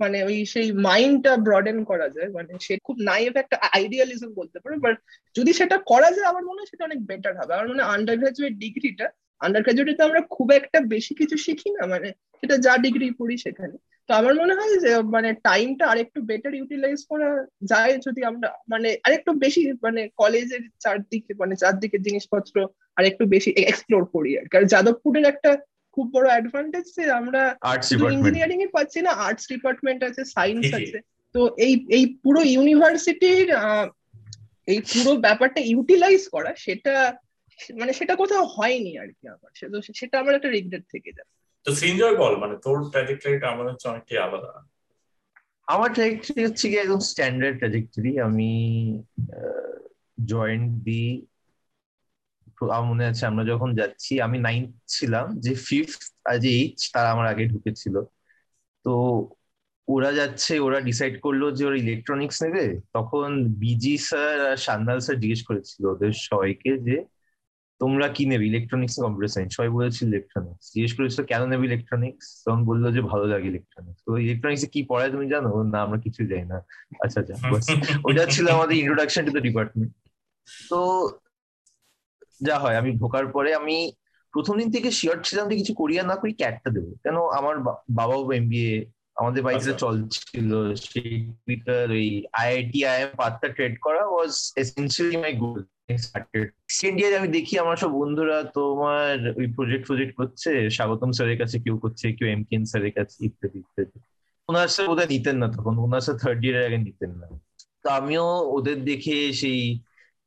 মানে ওই সেই মাইন্ডটা ব্রডেন করা যায় মানে সে খুব নাইভ একটা আইডিয়ালিজম বলতে পারে বাট যদি সেটা করা যায় আমার মনে হয় সেটা অনেক বেটার হবে। আমার মনে হয় আন্ডার গ্রাজুয়েট ডিগ্রিটা আন্ডার গ্রাজুয়েটে তো আমরা খুব একটা বেশি কিছু শিখি না মানে সেটা যা ডিগ্রি পড়ি সেখানে। তো আমার মনে হয় যে মানে টাইমটা আরেকটু বেটার ইউটিলাইজ করা যায় যদি আমরা মানে আরেকটু বেশি মানে কলেজের চারদিকে মানে চারদিকে জিনিসপত্র আরেকটু বেশি এক্সপ্লোর করি আর কারণ যাদবপুরের একটা খুব বড় অ্যাডভান্টেজ যে আমরা ইঞ্জিনিয়ারিং এ পাচ্ছি না আর্টস ডিপার্টমেন্ট আছে সায়েন্স আছে। তো এই এই পুরো ইউনিভার্সিটির এই পুরো ব্যাপারটা ইউটিলাইজ করা সেটা মানে সেটা কোথাও হয়নি আর কি আমার। সেটা আমার একটা রিগ্রেট থেকে যায়। তো সিনজয় বল মানে তোর ট্র্যাজেক্টরিটা আমাদের হচ্ছে অনেকটাই আলাদা। আমার ট্র্যাজেক্টরি হচ্ছে কি একদম স্ট্যান্ডার্ড ট্র্যাজেক্টরি আমি জয়েন্ট দি আমার মনে আছে আমরা যখন যাচ্ছি, আমি নাইন্থ ছিলাম, যে ফিফথ আর যে এইট তারা আমার আগে ঢুকেছিল। তো ওরা যাচ্ছে, ওরা ডিসাইড করল যে ওরা ইলেকট্রনিক্স নেবে। তখন বিজি স্যার আর সান্দাল স্যার জিজ্ঞেস করেছিল ওদের সবাইকে যে তোমরা কি নেবে? ইলেকট্রনিক্স কম্পিউটার সায়েন্স সবাই বলেছিল ইলেকট্রনিক্স জিজ্ঞেস করেছিল কেন নেবে ইলেকট্রনিক্স তখন বলল যে ভালো লাগে ইলেকট্রনিক্স তো ইলেকট্রনিক্স কি পড়ায় তুমি জানো? না আমরা কিছু জানি না। আচ্ছা আচ্ছা (laughs) ওটা ছিল আমাদের ইন্ট্রোডাকশন টু দ্য ডিপার্টমেন্ট তো যা হয় আমি ঢোকার পরে আমি প্রথম দিন থেকে শিওর ছিলাম যে কিছু করিয়া না করি ক্যাটটা দেবো। কেন? আমার বাবাও এমবিএ আমাদের বাড়িতে আচ্ছা। চলছিল সেই টুইটার ওই আইআইটি আইএম পাথটা ট্রেড করা ওয়াজ এসেন্সিয়ালি মাই গোল সেকেন্ড ইয়ারে আমি দেখি আমার সব বন্ধুরা তোমার ওই প্রজেক্ট প্রজেক্ট করছে? স্বাগতম স্যারের কাছে কেউ করছে? কেউ এম কেন স্যারের কাছে? ইত্যাদি ইত্যাদি। ওনার স্যার বোধহয় নিতেন না তখন। ওনার স্যার থার্ড ইয়ারের আগে নিতেন না। তো আমিও ওদের দেখে সেই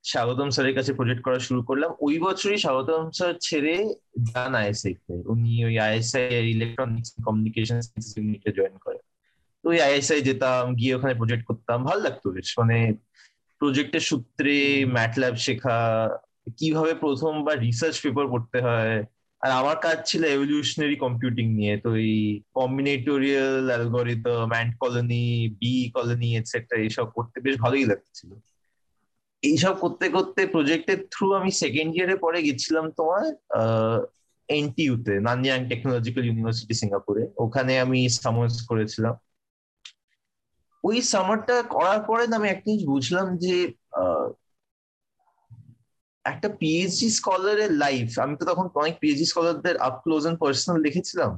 স্বাগতম স্যারের কাছে প্রজেক্ট করা শুরু করলাম। ওই বছরই স্বাগতম স্যার ছেড়ে যান আইএসআই তে। উনি ওই আইএসআই এর ইলেকট্রনিক্স কমিউনিকেশন ইউনিটে জয়েন করে তো ওই আইএসআই যেতাম, গিয়ে ওখানে প্রজেক্ট করতাম। ভালো লাগতো বেশ। মানে প্রজেক্টের সূত্রে ম্যাটল্যাব শেখা, কীভাবে প্রথমবার রিসার্চ পেপার পড়তে হয়। আর আমার কাজ ছিল এভলিউশনারি কম্পিউটিং নিয়ে। তো এই combinatorial algorithm ant colony bee colony etcetera এইসব করতে বেশ ভালোই লাগছিল। এইসব করতে করতে প্রজেক্টের থ্রু আমি সেকেন্ড ইয়ারে পরে গেছিলাম তোমার এনটিইউতে নানজিয়াং টেকনোলজিক্যাল ইউনিভার্সিটি সিঙ্গাপুরে ওখানে আমি সামার্স করেছিলাম। ওই সামারটা করার পরে আমি একটা জিনিস বুঝলাম যে একটা পিএইচডি স্কলারের লাইফ আমি তো তখন অনেক পিএইচডি স্কলারদের আপ ক্লোজ এন্ড পার্সোনাল দেখেছিলাম।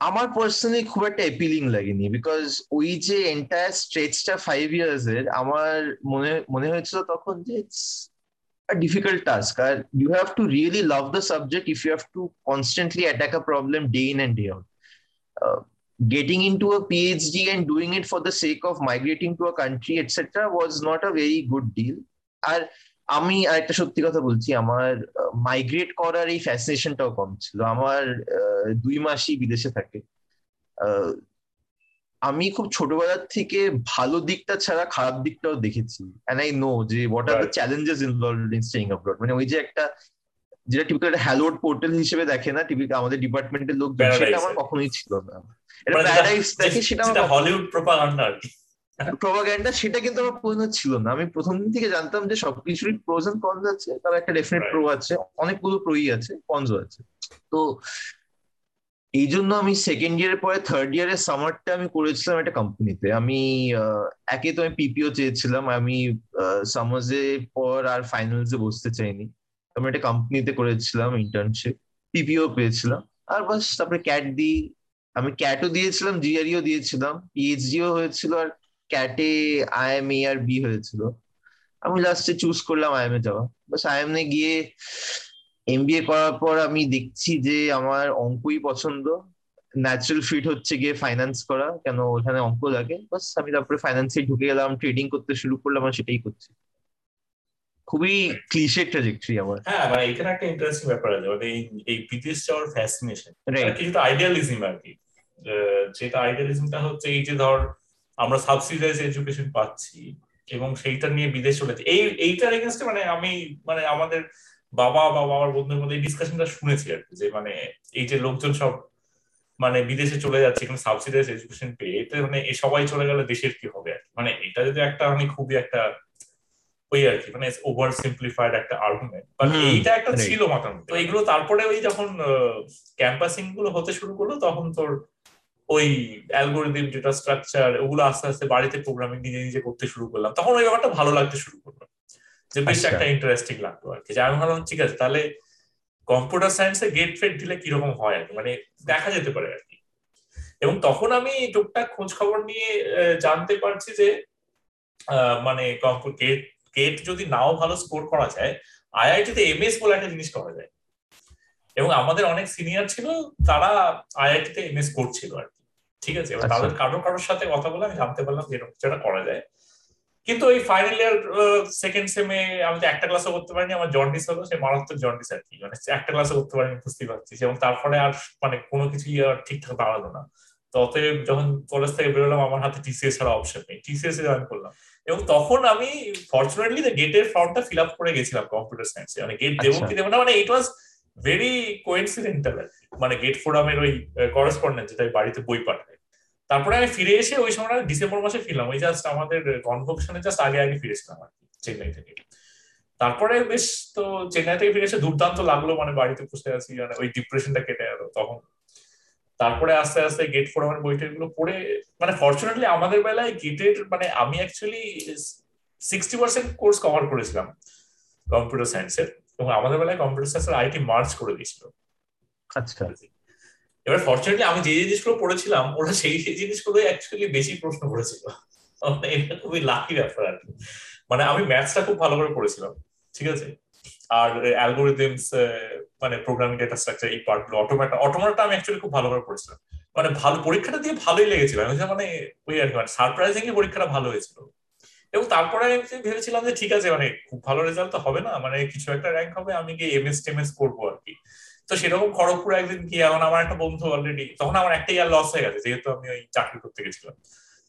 আমার পার্সোনালি খুব একটা এপিলিং লাগেনি বিকজ ওই যে এন্টায়ার স্ট্রেচটা ফাইভ ইয়ার্স এর আমার মনে মনে হয়েছিল তখন যে it's a difficult task. Uh, you have to really love the subject if you have to constantly attack a problem day in and day out. Uh, getting into a PhD and doing it for the sake of migrating to a country, etc., was not a very good deal. আর আমি আরেকটা সত্যি কথা বলছি আমার মাইগ্রেট করার এই ফ্যাসিনেশনটাও কম ছিল। আমার দুই মাসই বিদেশে থাকে। আমি খুব ছোটবেলার থেকে ভালো দিকটা ছাড়া খারাপ দিকটাও দেখেছি। এন্ড আই নো যে what are the challenges involved in staying abroad মানে ওই যে একটা যেটা টিপিক্যাল একটা হ্যালোড পোর্টাল হিসেবে দেখে না টিপিক্যাল আমাদের ডিপার্টমেন্টের লোক সেটা আমার কখনোই ছিল না। এটা প্যারাডাইস মানে দেখে সেটা হলিউড প্রোপাগান্ডা আর কি। (laughs) প্রভাগ্যান্ডা সেটা কিন্তু আমার কোনো ছিল না। আমি প্রথম দিন থেকে জানতাম যে সবকিছুরই প্রোজ এন্ড কনস আছে তার একটা ডেফিনেট প্রো আছে অনেকগুলো প্রোই আছে কনসও আছে। তো এই জন্য আমি সেকেন্ড ইয়ারের পরে থার্ড ইয়ারের সামারটা আমি করেছিলাম একটা কোম্পানিতে আমি একে তো আমি পিপিও চেয়েছিলাম আমি সামার্সে পর আর ফাইনালসে বসতে চাইনি। আমি একটা কোম্পানিতে করেছিলাম ইন্টার্নশিপ পিপিও পেয়েছিলাম। আর বাস তারপরে ক্যাট দিই আমি ক্যাটও দিয়েছিলাম জিআরইও দিয়েছিলাম পিএইচডিও হয়েছিল আর ক্যাটে আইএমএ আর বি হয়েছিল। আমি লাস্টে চুজ করলাম আইএমএ যাওয়া। বাস আইএম এ গিয়ে এমবিএ করার পর আমি দেখছি যে আমার অঙ্কই পছন্দ। ন্যাচারাল ফিট হচ্ছে গিয়ে ফাইন্যান্স করা কেন ওখানে অঙ্ক লাগে। বাস আমি তারপরে ফাইন্যান্সে ঢুকে গেলাম ট্রেডিং করতে শুরু করলাম আর সেটাই করছি। খুবই ক্লিশে ট্রাজেক্টরি আমার। হ্যাঁ মানে এখানে একটা ইন্টারেস্টিং ব্যাপার আছে। মানে এই বিদেশ যাওয়ার ফ্যাসিনেশন কিছুটা আইডিয়ালিজম আর কি। যেটা আইডিয়ালিজমটা হচ্ছে এই যে ধর আমরা সাবসিডাইজ এডুকেশন পাচ্ছি এবং সেইটা নিয়ে বিদেশ চলেছে এই এইটার এগেনস্টে মানে আমি মানে আমাদের বাবা বা বাবার বন্ধুর মধ্যে এই ডিসকাশনটা শুনেছি আর কি যে মানে এই যে লোকজন সব মানে বিদেশে চলে যাচ্ছে এখানে সাবসিডাইজ এডুকেশন পেয়ে এতে মানে সবাই চলে গেলে দেশের কি হবে আর মানে এটা যদি একটা মানে খুবই একটা ওই আর কি মানে ওভার সিম্পলিফাইড একটা আর্গুমেন্ট বাট এইটা একটা ছিল মাথার মধ্যে। তো এগুলো তারপরে ওই যখন ক্যাম্পাসিংগুলো হতে শুরু করল তখন তোর ওই অ্যালগোরিদম ডেটা স্ট্রাকচার ওগুলো আস্তে আস্তে বাড়িতে প্রোগ্রামিং নিজে নিজে করতে শুরু করলাম। তখন ওই ব্যাপারটা ভালো লাগতে শুরু করল যে বেশ আচ্ছা। একটা ইন্টারেস্টিং লাগতো আর কি। যে আমি ভাবলাম ঠিক আছে তাহলে কম্পিউটার সায়েন্সে গেট ফেট দিলে কীরকম হয় আর কি? মানে দেখা যেতে পারে আর কি। এবং তখন আমি টুকটাক খোঁজ খবর নিয়ে জানতে পারছি যে মানে গেট গেট যদি নাও ভালো স্কোর করা যায় আইআইটিতে এমএস বলে একটা জিনিস করা যায়। এবং আমাদের অনেক সিনিয়র ছিল তারা আইআইটিতে এমএস করছিল আর কি। ঠিক আছে? আচ্ছা। তাদের কারও কারোর সাথে কথা বলে আমি জানতে পারলাম যে এরকম যেটা করা যায়। কিন্তু ওই ফাইনাল ইয়ার সেকেন্ড সেমে আমি তো একটা ক্লাসও করতে পারিনি আমার জন্ডিস হলো সে মারাত্মক জন্ডিস আর কি। মানে একটা ক্লাসও করতে পারিনি বুঝতেই পারছি এবং তারপরে আর মানে কোনো কিছুই আর ঠিকঠাক দাঁড়াল না। অতএব যখন কলেজ থেকে বেরোলাম আমার হাতে টিসিএস ছাড়া অপশন নেই। টিসিএস এ জয়েন করলাম। এবং তখন আমি ফর্চুনেটলি গেটের ফর্মটা ফিল আপ করে গেছিলাম কম্পিউটার সায়েন্সে মানে গেট দেবো কি দেবো না মানে ইট ওয়াজ ভেরি কোইন্সিডেন্টাল মানে গেট ফোরামের ওই করেসপন্ডেন্ট যেটা বাড়িতে বই পাঠায়। তারপরে আমি ফিরে এসে ওই সময় ডিসেম্বর মাসে ফিরলাম। ওই জাস্ট আমাদের কনভোকেশনে জাস্ট আগে আগে ফিরেছিলাম আর কি, চেন্নাই থেকে। তারপরে বেশ তো চেন্নাই থেকে ফিরে এসে দুর্দান্ত লাগল মানে বাড়িতে বসে আছি মানে ওই ডিপ্রেশনটা কেটে গেল তখন। তারপরে আস্তে আস্তে গেট ফোরামের বইটা গুলো পড়ে মানে ফর্চুনেটলি আমাদের বেলায় গেটের মানে আমি actually sixty percent course cover করেছিলাম কম্পিউটার সায়েন্সের এবং আমাদের বেলায় কম্পিউটার সায়েন্সের আইটি মার্চ করে দিয়েছিল। আচ্ছা। এবার ফর্চুনেটলি আমি যে জিনিসগুলো পড়েছিলাম, ওরা সেই সেই জিনিসগুলো অ্যাকচুয়ালি বেশি প্রশ্ন করেছিল। মানে এটা খুবই লাকি ব্যাপার আর মানে আমি ম্যাথসটা খুব ভালো করে পড়েছিলাম, ঠিক আছে? আর অ্যালগোরিদমস মানে প্রোগ্রামিং ডেটা স্ট্রাকচার এই পার্টগুলো অটোমেটা অটোমেটা আমি অ্যাকচুয়ালি খুব ভালো করে পড়েছিলাম। মানে ভালো পরীক্ষাটা দিয়ে ভালোই লেগেছিল। আমি মানে ওই আর কি মানে সারপ্রাইজিংলি পরীক্ষাটা ভালো হয়েছিল। এবং তারপরে আমি ভেবেছিলাম যে ঠিক আছে মানে খুব ভালো রেজাল্ট তো হবে না মানে কিছু একটা র্যাঙ্ক হবে, আমি গিয়ে এমএস টেমএস করব আর কি। তো সেরকম খড়গপুর একদিন কি এখন আমার একটা বন্ধু অলরেডি তখন আমার একটা ইয়ার লস হয়ে গেছে যেহেতু আমি ওই চাকরি করতে গেছিলাম।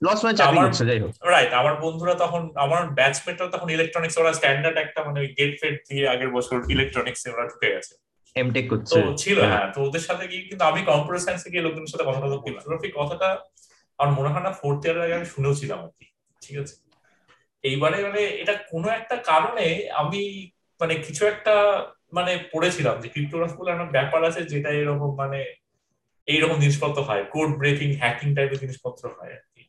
লস মানে চাকরি করছে যাই হোক। রাইট আমার বন্ধুরা তখন আমার ব্যাচমেটরা তখন ইলেকট্রনিক্স ওরা স্ট্যান্ডার্ড একটা মানে গেট ফেট দিয়ে আগের বছর ইলেকট্রনিক্স ওরা ঢুকে গেছে। এমটেক করছে। তো ছিল হ্যাঁ। তো ওদের সাথে গিয়ে কিন্তু আমি কম্পিউটার সায়েন্সে গিয়ে লোকজনের সাথে কথা বলতে ক্রিপ্টোগ্রাফি কথাটা আমার মনে হয় না ফোর্থ ইয়ারের আগে আমি শুনেও ছিলাম আর কি ঠিক আছে? এইবারে মানে এটা কোনো একটা কারণে আমি মানে কিছু একটা মানে পড়েছিলাম যে ক্রিপ্টোগ্রাফি বলে একটা ব্যাপার আছে যেটা এরকম মানে এইরকম জিনিসপত্র হয় কোড ব্রেকিং হ্যাকিং টাইপের জিনিসপত্র হয় আর কি।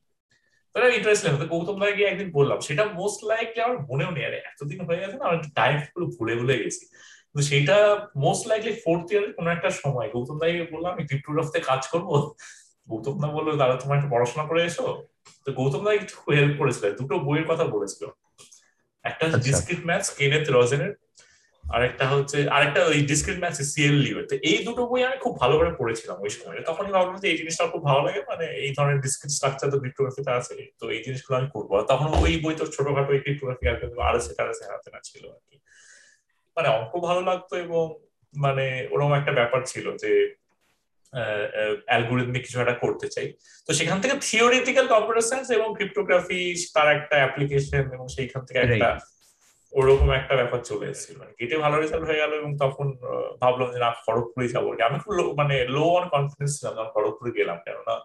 তাহলে ইন্টারেস্ট লাগতো গৌতম দাকে গিয়ে একদিন বললাম সেটা মোস্ট লাইকলি আমার মনেও নেই। আরে এতদিন হয়ে গেছে না আমি টাইম পুরো ভুলে ভুলে গেছি। কিন্তু সেটা মোস্ট লাইকলি ফোর্থ ইয়ারের কোনো একটা সময়। গৌতম দাকে বললাম আমি ক্রিপ্টোগ্রাফিতে কাজ করব। গৌতম দা বলল দাদা তোমার একটু পড়াশোনা করে এসো। তো গৌতম দা একটু হেল্প করেছিল দুটো বইয়ের কথা বলেছিল। একটা ডিসক্রিট ম্যাথস কেনেথ রজেনের আরেকটা হচ্ছে, আরেকটা ওই ডিসক্রিট ম্যাথস সিএল লিওর তো এই দুটো বই আমি খুব ভালো করে পড়েছিলাম ওই সময়। তখনই ভাবলাম যে এই জিনিসটা খুব ভালো লাগে মানে এই ধরনের ডিসক্রিট স্ট্রাকচার তো ক্রিপ্টোগ্রাফিতে আছে, তো এই জিনিসগুলো আমি করব। তখন ওই বই তো ছোটখাটো এই ক্রিপ্টোগ্রাফি আর আর আছে তার হাতে না ছিল আর কি। মানে অঙ্ক ভালো লাগতো এবং মানে ওরকম একটা ব্যাপার ছিল যে অ্যালগোরিদমিক কিছু একটা করতে চাই। তো সেখান থেকে থিওরিটিক্যাল কম্পিউটার সায়েন্স এবং ক্রিপ্টোগ্রাফি তার একটা অ্যাপ্লিকেশন এবং সেইখান থেকে একটা ওরকম একটা ব্যাপার চলে এসেছিল। মানে গেটে ভালো রেজাল্ট হয়ে গেল এবং তখন ভাবলাম যে না খড়গপুরে যাব। আমি খুব মানে লো অন কনফিডেন্স ছিলাম যখন খড়গপুরে গেলাম কেননা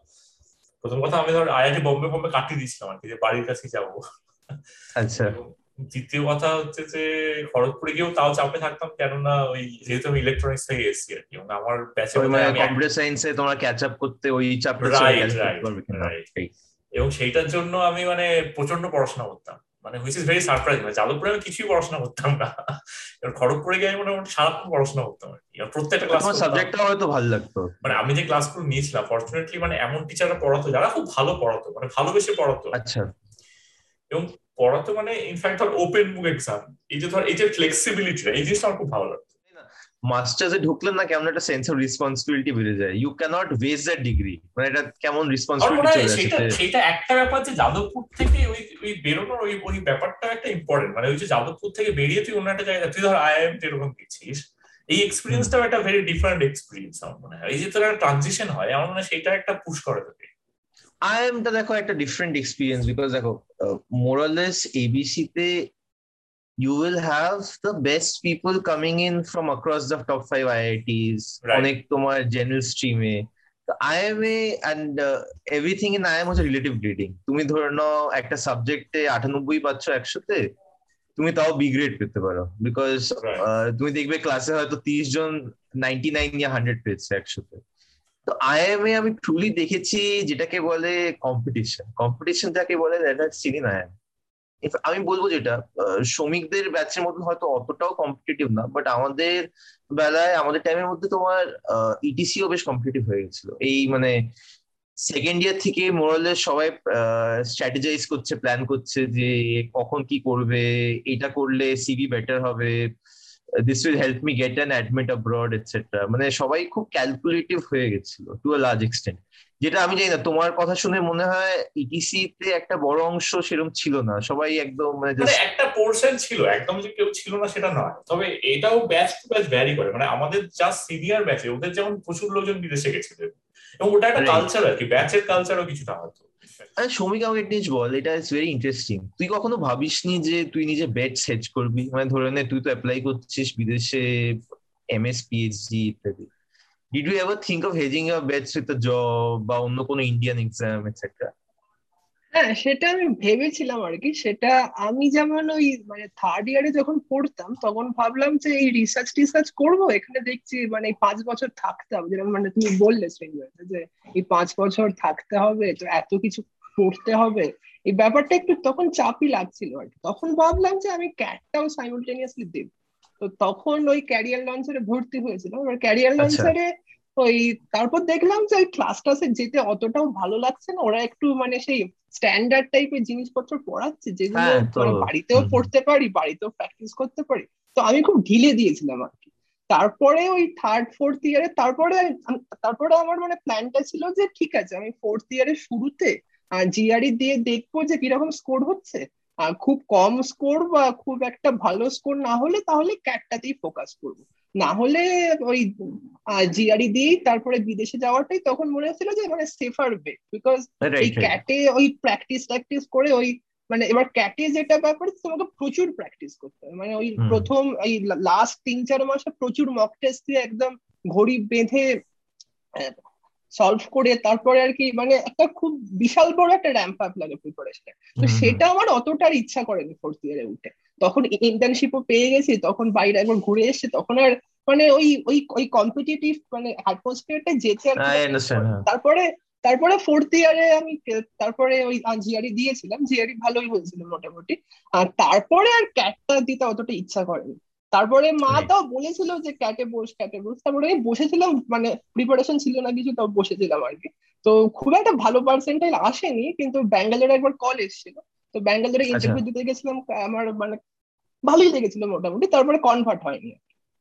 প্রথম কথা আমি ধর আইআইটি বম্বে বম্বে কাটিয়ে দিয়েছিলাম আর কি যে বাড়ির কাছে যাব। আচ্ছা। দ্বিতীয় কথা হচ্ছে যে খড়গপুরে গিয়েও তাও চাপে থাকতাম কেননা ওই যেহেতু আমি ইলেকট্রনিক্স থেকে এসেছি আর কি এবং আমার ব্যাচে কম্পিউটার সায়েন্সে তোমার ক্যাচ আপ করতে ওই চাপে রাইট রাইট এবং সেইটার জন্য আমি মানে প্রচণ্ড পড়াশোনা করতাম। মানে হুইচ ইজ ভেরি সারপ্রাইজ মানে যাদবপুরে আমি কিছুই পড়াশোনা করতাম না। এবার খড়গপুরে গিয়ে মোটামুটি সারাক্ষণ পড়াশোনা করতাম আর কি। প্রত্যেকটা ক্লাস সাবজেক্টটা হয়তো ভালো লাগতো। মানে আমি যে ক্লাসগুলো নিয়েছিলাম ফর্চুনেটলি মানে এমন টিচাররা পড়াতো যারা খুব ভালো পড়াতো মানে ভালোবেসে পড়াতো। আচ্ছা। এবং পড়াতো মানে ইনফ্যাক্ট ধর ওপেন বুক এক্সাম এই যে ধর এই যে ফ্লেক্সিবিলিটিটা এই জিনিসটা আমার খুব ভালো লাগতো। মাস্টার্সে ঢুকলেন না কেমন একটা সেন্স অফ রেসপন্সিবিলিটি বেড়ে যায়? You can't waste that degree মানে এটা কেমন রেসপন্সিবিলিটি চলে সেটা সেটা একটা ব্যাপার যে যাদবপুর থেকে ওই ওই বেরোনোর ওই ওই ব্যাপারটা একটা ইম্পর্টেন্ট মানে ওই যে যাদবপুর থেকে বেরিয়ে তুই অন্য একটা জায়গায় তুই ধর আইআইএম এরকম গেছিস। এই এক্সপিরিয়েন্সটাও একটা ভেরি ডিফারেন্ট এক্সপিরিয়েন্স আমার মনে হয়। এই যে তোর একটা ট্রানজিশন হয় আমার মনে হয় সেটা একটা পুশ করে তোকে। আইএমটা দেখো একটা ডিফারেন্ট এক্সপিরিয়েন্স বিকজ দেখো মোরালেস এবিসি তে you will have the best people coming in from across the top five IITs, অনেক তোমার general স্ট্রিমে IIMA and everything in IIM হচ্ছে রিলেটিভ গ্রেডিং তুমি ধরে নাও একটা সাবজেক্টে আটানব্বই পাচ্ছ একশোতে তুমি তাও বি গ্রেড পেতে পারো। বিকজ তুমি দেখবে ক্লাসে হয়তো তিরিশ জন নাইনটি নাইন ইয়া হান্ড্রেড পেয়েছে একশোতে তো আইএমএ আমি ট্রুলি দেখেছি যেটাকে বলে কম্পিটিশন কম্পিটিশন যাকে বলে চিনি না আইএম আমি বলব যেটা শ্রমিকদের ব্যাচের মধ্যে হয়তো অতটাও কম্পিটিটিভ না বাট আমাদের বেলায়, আমাদের টাইমের মধ্যে তোমার ইটিসিও বেশ কম্পিটিটিভ হয়ে গেছিল। এই মানে সেকেন্ড ইয়ার থেকে মোরালে সবাই স্ট্র্যাটেজাইজ করছে প্ল্যান করছে যে কখন কি করবে, এটা করলে সিভি বেটার হবে। This will help me get an admit abroad etcetera মানে সবাই খুব ক্যালকুলেটিভ হয়ে গেছিল টু আ লার্জ এক্সটেন্ট যেটা আমি জানি না তোমার কথা শুনে মনে হয় ইটিসি তে একটা বড় অংশ সেরকম ছিল না। সবাই একদম মানে একটা পোর্শন ছিল একদম যে কেউ ছিল না সেটা নয়। তবে এটাও ব্যাচ টু ব্যাচ ভ্যারি করে। মানে আমাদের যা সিনিয়র ব্যাচে ওদের যেমন প্রচুর লোকজন বিদেশে গেছিলেন এবং ওটা একটা কালচার আর কি ব্যাচের কালচারও কিছুটা হয়তো। আরে শ্রমিক আমাকে একটা বল, এটা ইজ ভেরি ইন্টারেস্টিং তুই কখনো ভাবিসনি যে তুই নিজে বেড সেট করবি? মানে ধরে নে, তুই তো অ্যাপ্লাই করছিস বিদেশে এমএস পিএইচডি ইত্যাদি। Did you ever think of hedging your bets with job বা অন্য কোনো ইন্ডিয়ান এক্সাম এটসেট্রা হ্যাঁ সেটা আমি ভেবেছিলাম আর কি সেটা আমি যেমন ওই মানে থার্ড ইয়ারে যখন পড়তাম তখন ভাবলাম যে এই রিসার্চ টিসার্চ করব এখানে দেখছি মানে পাঁচ বছর থাকতে হবে। যেরকম মানে তুমি বললে শ্রেণীতে যে এই পাঁচ বছর থাকতে হবে তো এত কিছু পড়তে হবে। এই ব্যাপারটা একটু তখন চাপই লাগছিল আর কি। তখন ভাবলাম যে আমি ক্যাটটাও সাইমultaneously দেব। তো তখন ওই ক্যারিয়ার লঞ্চারে ভর্তি হয়েছিলাম। এবার ক্যারিয়ার লঞ্চারে ওই তারপর দেখলাম যে ওই ক্লাস ক্লাসে যেতে অতটাও ভালো লাগছে না। ওরা একটু মানে সেই স্ট্যান্ডার্ড টাইপের জিনিসপত্র পড়াচ্ছে যেগুলো হ্যাঁ, মানে বাড়িতেও পড়তে পারি বাড়িতেও প্র্যাকটিস করতে পারি। তো আমি খুব ঢিলে দিয়েছিলাম আর কি। তারপরে ওই থার্ড ফোর্থ ইয়ারে তারপরে তারপরে আমার মানে প্ল্যানটা ছিল যে ঠিক আছে আমি ফোর্থ ইয়ারের শুরুতে জিআরই দিয়ে দেখব যে কীরকম স্কোর হচ্ছে। খুব কম স্কোর বা খুব একটা ভালো স্কোর না হলে তাহলে ক্যাটটাতেই ফোকাস করব। না হলে ওই জিআরই দিয়ে তারপরে বিদেশে যাওয়াটাই তখন মনে হচ্ছিল যে মানে সেফার বে বিকজ এই ক্যাটে ওই প্র্যাকটিস প্র্যাকটিস করে ওই মানে এবার ক্যাটে যেটা ব্যাপার তোমাকে প্রচুর প্র্যাকটিস করতে হবে। মানে ওই প্রথম এই লাস্ট তিন চার মাসে প্রচুর মক টেস্ট দিয়ে একদম ঘড়ি বেঁধে সলভ করে তারপরে আর কি মানে একটা খুব বিশাল বড় একটা র্যাম্প আপ লাগে প্রিপারেশনে তো সেটা আমার অতটার ইচ্ছা করেনি ফোর্থ ইয়ারে উঠে। তখন ইন্টার্নশিপও পেয়ে গেছি তখন বাইরে একবার ঘুরে এসছে তখন আর মানে ওই ওই ওই কম্পিটিটিভ মানে অ্যাটমসফিয়ারটা যেতে আর তারপরে তারপরে ফোর্থ ইয়ারে আমি তারপরে ওই জিআরই দিয়েছিলাম। জিআরই ভালোই হয়েছিল মোটামুটি। আর তারপরে আর ক্যাটটা দিতে অতটা ইচ্ছা করেনি। তারপরে মা তাও বলেছিল যে ক্যাটে বস ক্যাটে বস। তারপরে আমি বসেছিলাম মানে প্রিপারেশন ছিল না কিছু তাও বসেছিলাম আর কি। তো খুব একটা ভালো পার্সেন্টাইল আসেনি কিন্তু ব্যাঙ্গালোরে একবার কল এসেছিল। তো ব্যাঙ্গালোরে ইন্টারভিউ দিতে গেছিলাম আমার মানে ভালোই লেগেছিল মোটামুটি। তারপরে কনভার্ট হয়নি।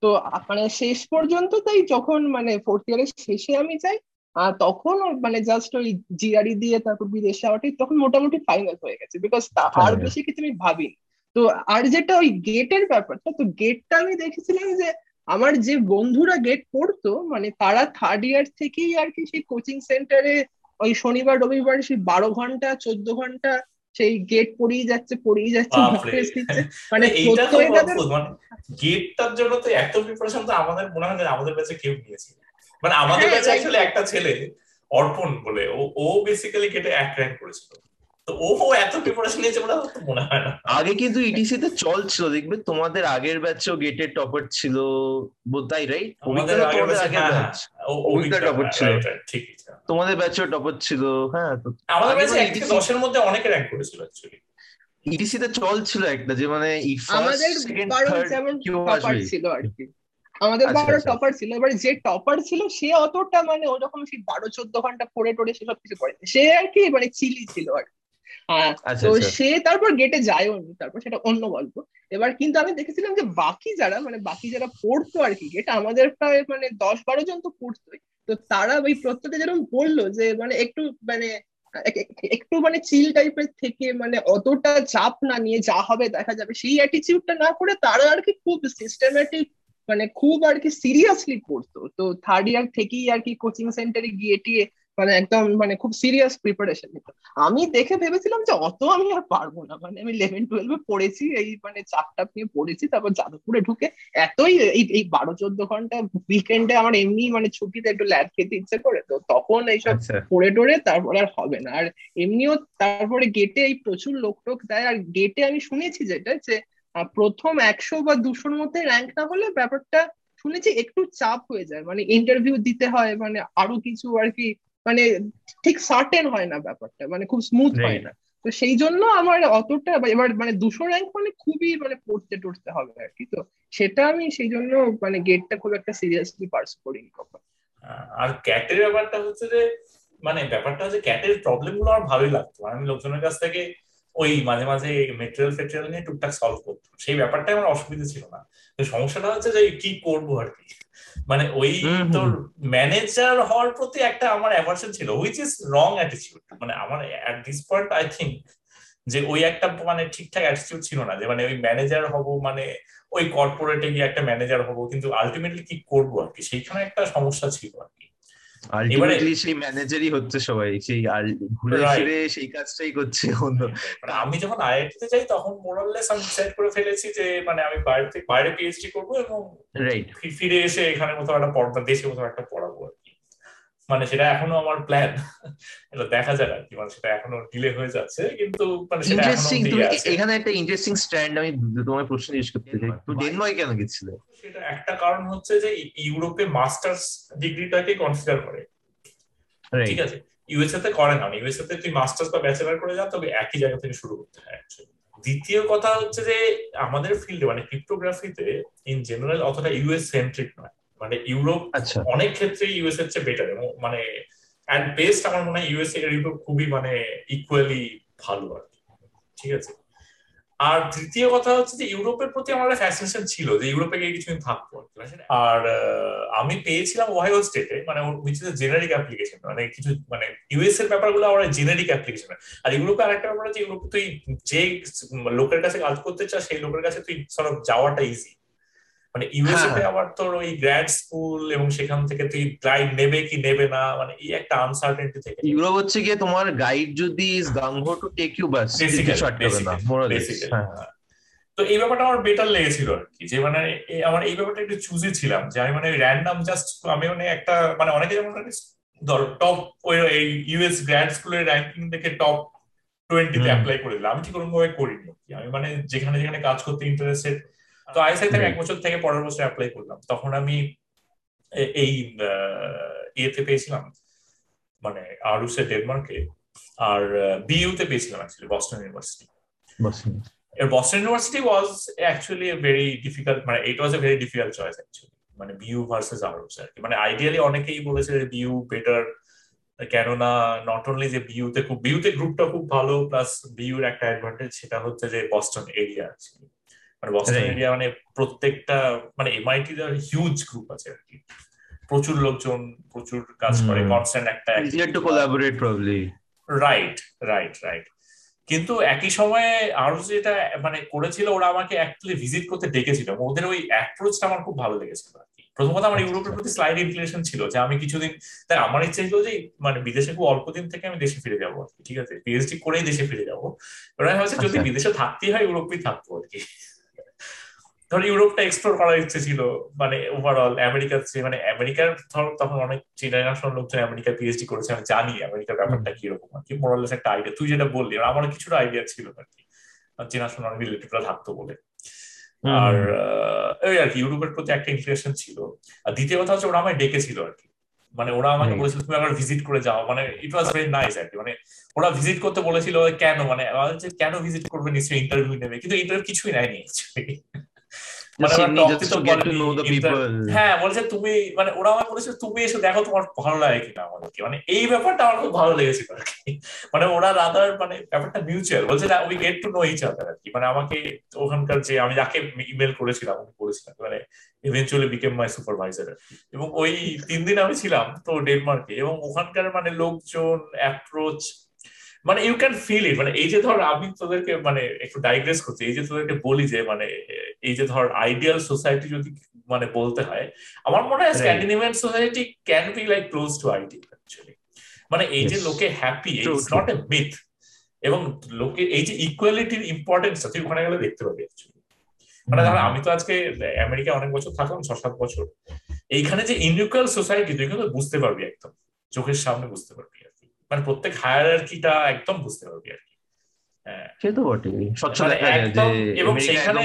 তো মানে শেষ পর্যন্ত তাই যখন মানে ফোর্থ ইয়ারের শেষে আমি যাই আর তখন মানে জাস্ট ওই জিআরই দিয়ে তারপর বিদেশ যাওয়াটাই তখন মোটামুটি ফাইনাল হয়ে গেছে। বিকজ আর বেশি কিছু আমি ভাবিনি। তো আর যেটা ওই গেটের ব্যাপারটা তো গেটটা আমি দেখেছিলাম যে আমার যে বন্ধুরা গেট পড়তো মানে তারা থার্ড ইয়ার থেকেই আর কি সেই কোচিং সেন্টারে ওই শনিবার রবিবার সেই বারো ঘণ্টা চোদ্দ ঘণ্টা সেই গেট পড়েই যাচ্ছে পড়েই যাচ্ছে (laughs) মানে গেটটার জন্য তো এত প্রিপারেশন তো আমাদের মনে হয় আমাদের কাছে কেউ নিয়েছে। মানে আমাদের কাছে হ্যাঁ, আসলে একটা ছেলে অর্পণ বলে। ও ও বেসিক্যালি গেটে এক র্যাঙ্ক করেছিল। ও এত প্রিপারেশন নিয়েছে বলে মনে হয় না। আগে কিন্তু ইটিসি তে চল ছিল দেখবে? তোমাদের আগের ব্যাচও গেটের টপার ছিল তাই রাইট আমাদের আগের ব্যাচ অভিজ্ঞতা টপার ছিল। ঠিক তোমাদের ব্যাচও টপার ছিল হ্যাঁ আমাদের ব্যাচে এক থেকে দশের মধ্যে অনেকে র্যাঙ্ক করেছিল অ্যাকচুয়ালি ইটিসি তে চল ছিল একটা যে মানে কেউ ছিল আর কি। আমাদের আচ্ছা, বারো আচ্ছা। টপার ছিল এবার যে টপার ছিল সে অতটা মানে ওরকম সেই বারো চোদ্দ ঘণ্টা পড়ে টড়ে সেসব কিছু করে সে আর কি মানে চিলি ছিল আর কি। হ্যাঁ আচ্ছা, তো আচ্ছা। সে তারপর গেটে যায়ও নি তারপর সেটা অন্য গল্প। এবার কিন্তু আমি দেখেছিলাম যে বাকি যারা মানে বাকি যারা পড়তো আর কি গেট আমাদের প্রায় মানে দশ বারো জন তো পড়তোই। তো তারা ওই প্রত্যেকে যেরকম বলল যে মানে একটু মানে এক- এক- একটু মানে চিল টাইপের থেকে মানে অতটা চাপ না নিয়ে যা হবে দেখা যাবে সেই অ্যাটিচিউডটা না করে তারা আর কি খুব সিস্টেম্যাটিক মানে খুব আর কি সিরিয়াসলি পড়তো। তো থার্ড ইয়ার থেকেই আর কি কোচিং সেন্টারে গিয়ে টিয়ে মানে একদম মানে খুব সিরিয়াস প্রিপারেশন নিত। আমি দেখে ভেবেছিলাম যে অত আমি আর পারব না। মানে আমি ইলেভেন টুয়েলভে পড়েছি এই মানে চাপটাপ নিয়ে পড়েছি তারপর যাদবপুরে ঢুকে এতই এই এই বারো চোদ্দ ঘণ্টা উইকেন্ডে আমার এমনি মানে ছুটিতে একটু ল্যাব খেতে ইচ্ছে করে তো তখন এইসব আচ্ছা। পড়ে টড়ে তারপরে আর হবে না। আর এমনিও তারপরে গেটে এই প্রচুর লোক টোক দেয় আর গেটে আমি শুনেছি যেটা যে প্রথম একশো বা দুশোর মধ্যে র্যাঙ্ক না হলে ব্যাপারটা শুনেছি একটু চাপ হয়ে যায়। মানে ইন্টারভিউ দিতে হয় মানে আরও কিছু আর কি মানে ঠিক সার্টেন হয় না ব্যাপারটা মানে খুব স্মুথ হয় না। তো সেই জন্য আমার অতটা এবার মানে দুশো র্যাঙ্ক মানে খুবই মানে পড়তে টড়তে হবে আর কি। তো সেটা আমি সেই জন্য মানে গেটটা খুব একটা সিরিয়াসলি পার্সু করিনি কখন। আর ক্যাটের ব্যাপারটা হচ্ছে যে মানে ব্যাপারটা হচ্ছে ক্যাটের প্রবলেমগুলো আমার ভালোই লাগতো। আমি লোকজনের কাছ থেকে ওই মাঝে মাঝে মেটেরিয়াল ফেটেরিয়াল নিয়ে টুকটাক সলভ করতো সেই ব্যাপারটাই আমার অসুবিধা ছিল না। সমস্যাটা হচ্ছে যে কি করব আর কি? মানে ওই। তোর ম্যানেজার হওয়ার প্রতি একটা আমার অ্যাভার্সন ছিল হুইচ ইজ রং অ্যাটিটিউড মানে আমার at this point I think যে ওই একটা মানে ঠিকঠাক অ্যাটিটিউড ছিল না যে মানে ওই ম্যানেজার হব মানে ওই কর্পোরেটে গিয়ে একটা ম্যানেজার হব কিন্তু আলটিমেটলি কি করব আর কি? সেইখানে একটা সমস্যা ছিল আর কি। আলটিমেটলি সেই ম্যানেজারই হচ্ছে সবাই। সেই আর ঘুরে ফিরে সেই কাজটাই করছে অন্য। মানে আমি যখন আইআইটি তে যাই তখন মোরাললেস আমি ডিসাইড করে ফেলেছি যে মানে আমি বাইরে থেকে বাইরে পিএইচডি করব এবং ফিরে এসে এখানে মতো একটা পড়া দেশের মতো একটা পড়াবো আর মানে সেটা এখনও আমার প্ল্যান এটা দেখা যাক আর কি মানে সেটা এখনও ডিলে হয়ে যাচ্ছে কিন্তু মানে সেটা ইন্টারেস্টিং তুমি এখানে একটা ইন্টারেস্টিং স্ট্যান্ড আমি তোমার প্রশ্ন জিজ্ঞেস করতে চাই। তুমি ডেনমার্ক কেন গেছিলে? সেটা একটা কারণ হচ্ছে যে ইউরোপে মাস্টার্স ডিগ্রিটাকে কনসিডার করে। ঠিক আছে? ইউএসএ তে করে না। ইউএসএ তে তুই মাস্টার্স বা ব্যাচেলার করে যা তবে একই জায়গা থেকে শুরু করতে হয় দ্বিতীয় কথা হচ্ছে যে আমাদের ফিল্ডে মানে ক্রিপ্টোগ্রাফিতে ইন জেনারেল অতটা ইউএস সেন্ট্রিক নয়। মানে ইউরোপ আচ্ছা। অনেক ক্ষেত্রে ইউএস এর চেয়ে বেটার মানে অ্যাট বেস্ট আমার মনে হয় ইউএস এর ইউরোপ খুবই মানে ইকুয়ালি ভালো আর কি। ঠিক আছে? আর তৃতীয় কথা হচ্ছে যে ইউরোপের প্রতি আমার একটা ফ্যাসিনেশন ছিল যে ইউরোপে গিয়ে কিছুদিন থাকব আর আমি পেয়েছিলাম ওহাইও স্টেটে মানে উইচ ইজ জেনারিক অ্যাপ্লিকেশন মানে কিছু মানে ইউএস এর ব্যাপারগুলো আমার জেনারিক অ্যাপ্লিকেশন আর ইউরোপে আরেকটা ব্যাপার আছে ইউরোপে তুই যে লোকের কাছে কাজ করতে চাস সেই লোকের কাছে তুই সব যাওয়াটা ইজি মানে ইউএসএ হ্যাঁ। আবার তোর ওই গ্র্যাড স্কুল এবং সেখান থেকে তুই গাইড নেবে কি নেবে না মানে এই একটা আনসার্টেনিটি থেকে ইউরোপ হচ্ছে গিয়ে তোমার গাইড যদি is going to take you বাস তো এই ব্যাপারটা আমার বেটার লেগেছিল আর কি যে মানে আমার এই ব্যাপারটা একটু চুজি ছিলাম যে আমি মানে র্যান্ডাম জাস্ট আমি মানে একটা মানে অনেকে যেমন ধর টপ ওই ইউএস গ্র্যাড স্কুলের র্যাঙ্কিং দেখে টপ টোয়েন্টিতে অ্যাপ্লাই করে দিলাম আমি ঠিক ওরকম ভাবে করিনি আমি মানে যেখানে যেখানে কাজ করতে ইন্টারেস্টেড তো আইএসআই থেকে এক বছর থেকে পরের বছর অ্যাপ্লাই করলাম। তখন আমি এই ইয়েতে পেয়েছিলাম মানে আরুসে ডেনমার্কে আর বিইউতে পেয়েছিলাম অ্যাকচুয়ালি বস্টন ইউনিভার্সিটি এর Boston University was actually very difficult মানে it was a very difficult choice actually মানে বিউ ভার্সেস আরুস আর কি। মানে আইডিয়ালি অনেকেই বলেছে যে বিউ বেটার কেননা নট অনলি যে বিউতে খুব বিউতে গ্রুপটা খুব ভালো প্লাস বিউর একটা অ্যাডভান্টেজ সেটা হচ্ছে যে বস্টন এরিয়া মানে বস্টন এরিয়া মানে প্রত্যেকটা মানে এমআইটি হিউজ গ্রুপ আছে আর কি। প্রচুর লোকজন প্রচুর কাজ করে কনস্ট্যান্ট একটা to collaborate probably right right right কিন্তু একই সময়ে আরও যেটা মানে করেছিল ওরা আমাকে অ্যাকচুয়ালি ভিজিট করতে ডেকেছিল। ওদের ওই অ্যাপ্রোচটা আমার খুব ভালো লেগেছিল আর কি। প্রথমত আমার ইউরোপের প্রতি স্লাইড ইনক্লিনেশন ছিল যে আমি কিছুদিন তাই আমার ইচ্ছা ছিল যে মানে বিদেশে খুব অল্প দিন থেকে আমি দেশে ফিরে যাব আর কি ঠিক আছে? পিএইচডি করেই দেশে ফিরে যাব। ওরা ভাবছে যদি আচ্ছা। বিদেশে থাকতেই হয় ইউরোপেই থাকব আর কি। ধর ইউরোপটা এক্সপ্লোর করার ইচ্ছে ছিল মানে ওভারঅল আমেরিকার মানে আমেরিকার ধর তখন অনেক জেনারেশন লোকজন আমেরিকা পিএইচডি করেছে আমি জানি আমেরিকার ব্যাপারটা কীরকম আর কি মোরালেস একটা আইডিয়া তুই যেটা বললি আমার কিছুটা আইডিয়া ছিল আর কি চেনাশোনা রিলেটিভরা থাকতো বলে। আর ওই আর কি ইউরোপের প্রতি একটা ইনফ্লেশন ছিল। আর দ্বিতীয় কথা হচ্ছে ওরা আমায় ডেকেছিল আর কি। মানে ওরা আমাকে বলেছিল তুমি একবার ভিজিট করে যাও। মানে ইট ওয়াজ ভেরি নাইস আর কি। মানে ওরা ভিজিট করতে বলেছিল কেন? মানে কেন ভিজিট করবে নিশ্চয়ই ইন্টারভিউ নেবে। কিন্তু ইন্টারভিউ কিছুই নেয়নি মানে হ্যাঁ বলেছে তুমি মানে ওরা বলেছে তুমি এসে দেখো তোমার ভালো লাগে কিনা আমাদেরকে। মানে এই ব্যাপারটা আমার খুব ভালো লেগেছিল আর কি। মানে ওরা রাদার মানে ব্যাপারটা মিউচুয়াল বলছে না we get to know each other আর কি। মানে আমাকে ওখানকার যে আমি যাকে ইমেল করেছিলাম আমি বলেছিলাম মানে ইভেন্চুয়ালি বিকেম মাই সুপারভাইজার এবং ওই তিন দিন আমি ছিলাম তো ডেনমার্কে এবং ওখানকার মানে লোকজন অ্যাপ্রোচ মানে ইউ ক্যান ফিল ইট মানে এই যে ধর আমি তোদেরকে মানে একটু ডাইগ্রেস করছি এই যে তোদেরকে বলি যে মানে এই যে ধর আইডিয়াল সোসাইটি যদি মানে বলতে হয় আমার মনে হয় Scandinavian society can be like close to ideal actually মানে এই যে লোকে happy it's not a myth এবং লোকে এই যে ইকুয়ালিটির ইম্পর্টেন্স তুই ওখানে গেলে দেখতে পাবি অ্যাকচুয়ালি মানে ধর আমি তো আজকে আমেরিকা অনেক বছর থাকলাম ছ সাত বছর। এইখানে যে ইনইকুয়াল সোসাইটি তুই কিন্তু বুঝতে পারবি একদম। চোখের সামনে বুঝতে পারবি। মানে প্রত্যেক হায়ারার্কিটা একদম বুঝতে পারবি আর কি। হ্যাঁ। সে তো বটেই। স্বচ্ছ মানে এবং সেখানে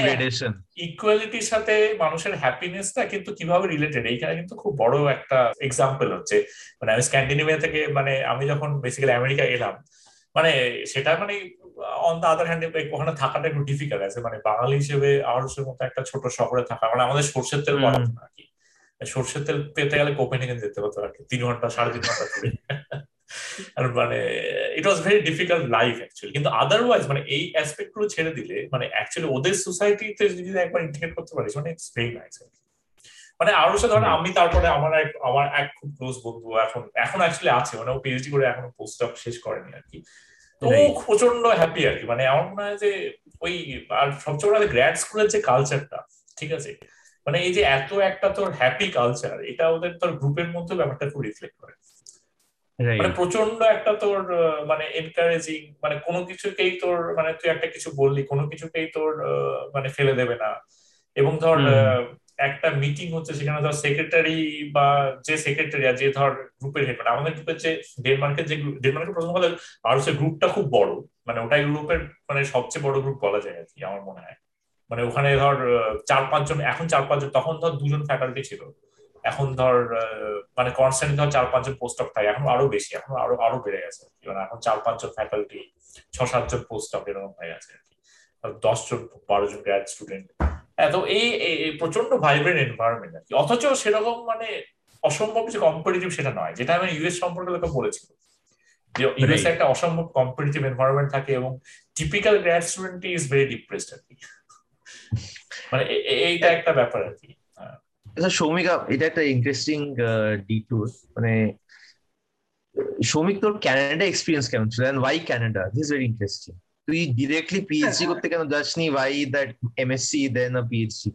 ইকুয়ালিটির সাথে মানুষের হ্যাপিনেসটা কিন্তু কীভাবে রিলেটেড এইখানে কিন্তু খুব বড় একটা এক্সাম্পল হচ্ছে। মানে আমি স্ক্যান্ডিনেভিয়া থেকে মানে আমি যখন বেসিক্যালি আমেরিকা এলাম মানে সেটা মানে অন দা আদার হ্যান্ড ওখানে থাকাটা একটু ডিফিকাল্ট আছে। মানে বাঙালি হিসেবে আরসের মতো একটা ছোট শহরে থাকা মানে আমাদের সর্ষের তেল না আর কি। সর্ষের তেল পেতে গেলে কোপেনহেগেন যেতে হতো আর কি তিন ঘণ্টা সাড়ে তিন ঘণ্টা ধরে। আর মানে it was very difficult life actually কিন্তু আদারওয়াইজ মানে এই অ্যাসপেক্টগুলো ছেড়ে দিলে মানে অ্যাকচুয়ালি ওদের সোসাইটিতে যদি একবার ইন্টিগ্রেট করতে পারিস মানে ইটস ভেরি নাইস মানে আরও সে ধরেন আমি তারপরে আমার এক আমার এক খুব ক্লোজ বন্ধু এখন এখন অ্যাকচুয়ালি আছে মানে ও পিএইচডি করে এখনও পোস্ট অফ শেষ করেনি আর কি তো প্রচণ্ড হ্যাপি আর কি মানে আমার মনে হয় যে ওই আর সবচেয়ে বড় গ্র্যাড স্কুলের যে কালচারটা ঠিক আছে? মানে এই যে এত একটা তোর হ্যাপি কালচার এটা ওদের তোর গ্রুপের মধ্যে ব্যাপারটা খুব রিফ্লেক্ট করে। মানে প্রচণ্ড একটা তোর মানে এনকারেজিং মানে কোনো কিছুকেই তোর মানে তুই একটা কিছু বললি কোনো কিছুকেই তোর মানে ফেলে দেবে না। এবং ধর একটা মিটিং হচ্ছে সেখানে ধর সেক্রেটারি বা যে সেক্রেটারি যে ধর গ্রুপের হেড মানে আমাদের গ্রুপের যে ডেনমার্কের যে ডেনমার্কের প্রথম কথা আর হচ্ছে গ্রুপটা খুব বড়। মানে ওটাই গ্রুপের মানে সবচেয়ে বড় গ্রুপ বলা যায় আর কি আমার মনে হয়। মানে ওখানে ধর চার পাঁচজন এখন চার পাঁচজন তখন ধর দুজন ফ্যাকাল্টি ছিল। এখন ধর মানে কনস্ট্যান্ট ধর চার পাঁচজন পোস্ট অফ থাকে এখন আরও বেশি এখন আরও আরও বেড়ে গেছে মানে এখন চার পাঁচজন ফ্যাকাল্টি ছ সাতজন পোস্ট অফ এরকম হয়ে গেছে দশ জন বারো জন গ্র্যাড স্টুডেন্ট এত এই প্রচণ্ড ভাইব্রেন্ট এনভায়রনমেন্ট আর কি। অথচ সেরকম মানে অসম্ভব যে কম্পিটিটিভ সেটা নয় যেটা আমি ইউএস সম্পর্কে তোকে বলেছিল যে ইউএস একটা অসম্ভব কম্পিটিটিভ এনভায়রনমেন্ট থাকে এবং typical grad student is very depressed আর কি। মানে এইটা একটা ব্যাপার আর কি। আচ্ছা সৌমিকা এটা একটা ইন্টারেস্টিং ডিটুর মানে সৌমিক তোর ক্যানাডা এক্সপিরিয়েন্স কেমন ছিল? And why Canada this very interesting তুই ডিরেক্টলি পিএইচডি করতে কেন যাসনি? Why that MSc then uh PhD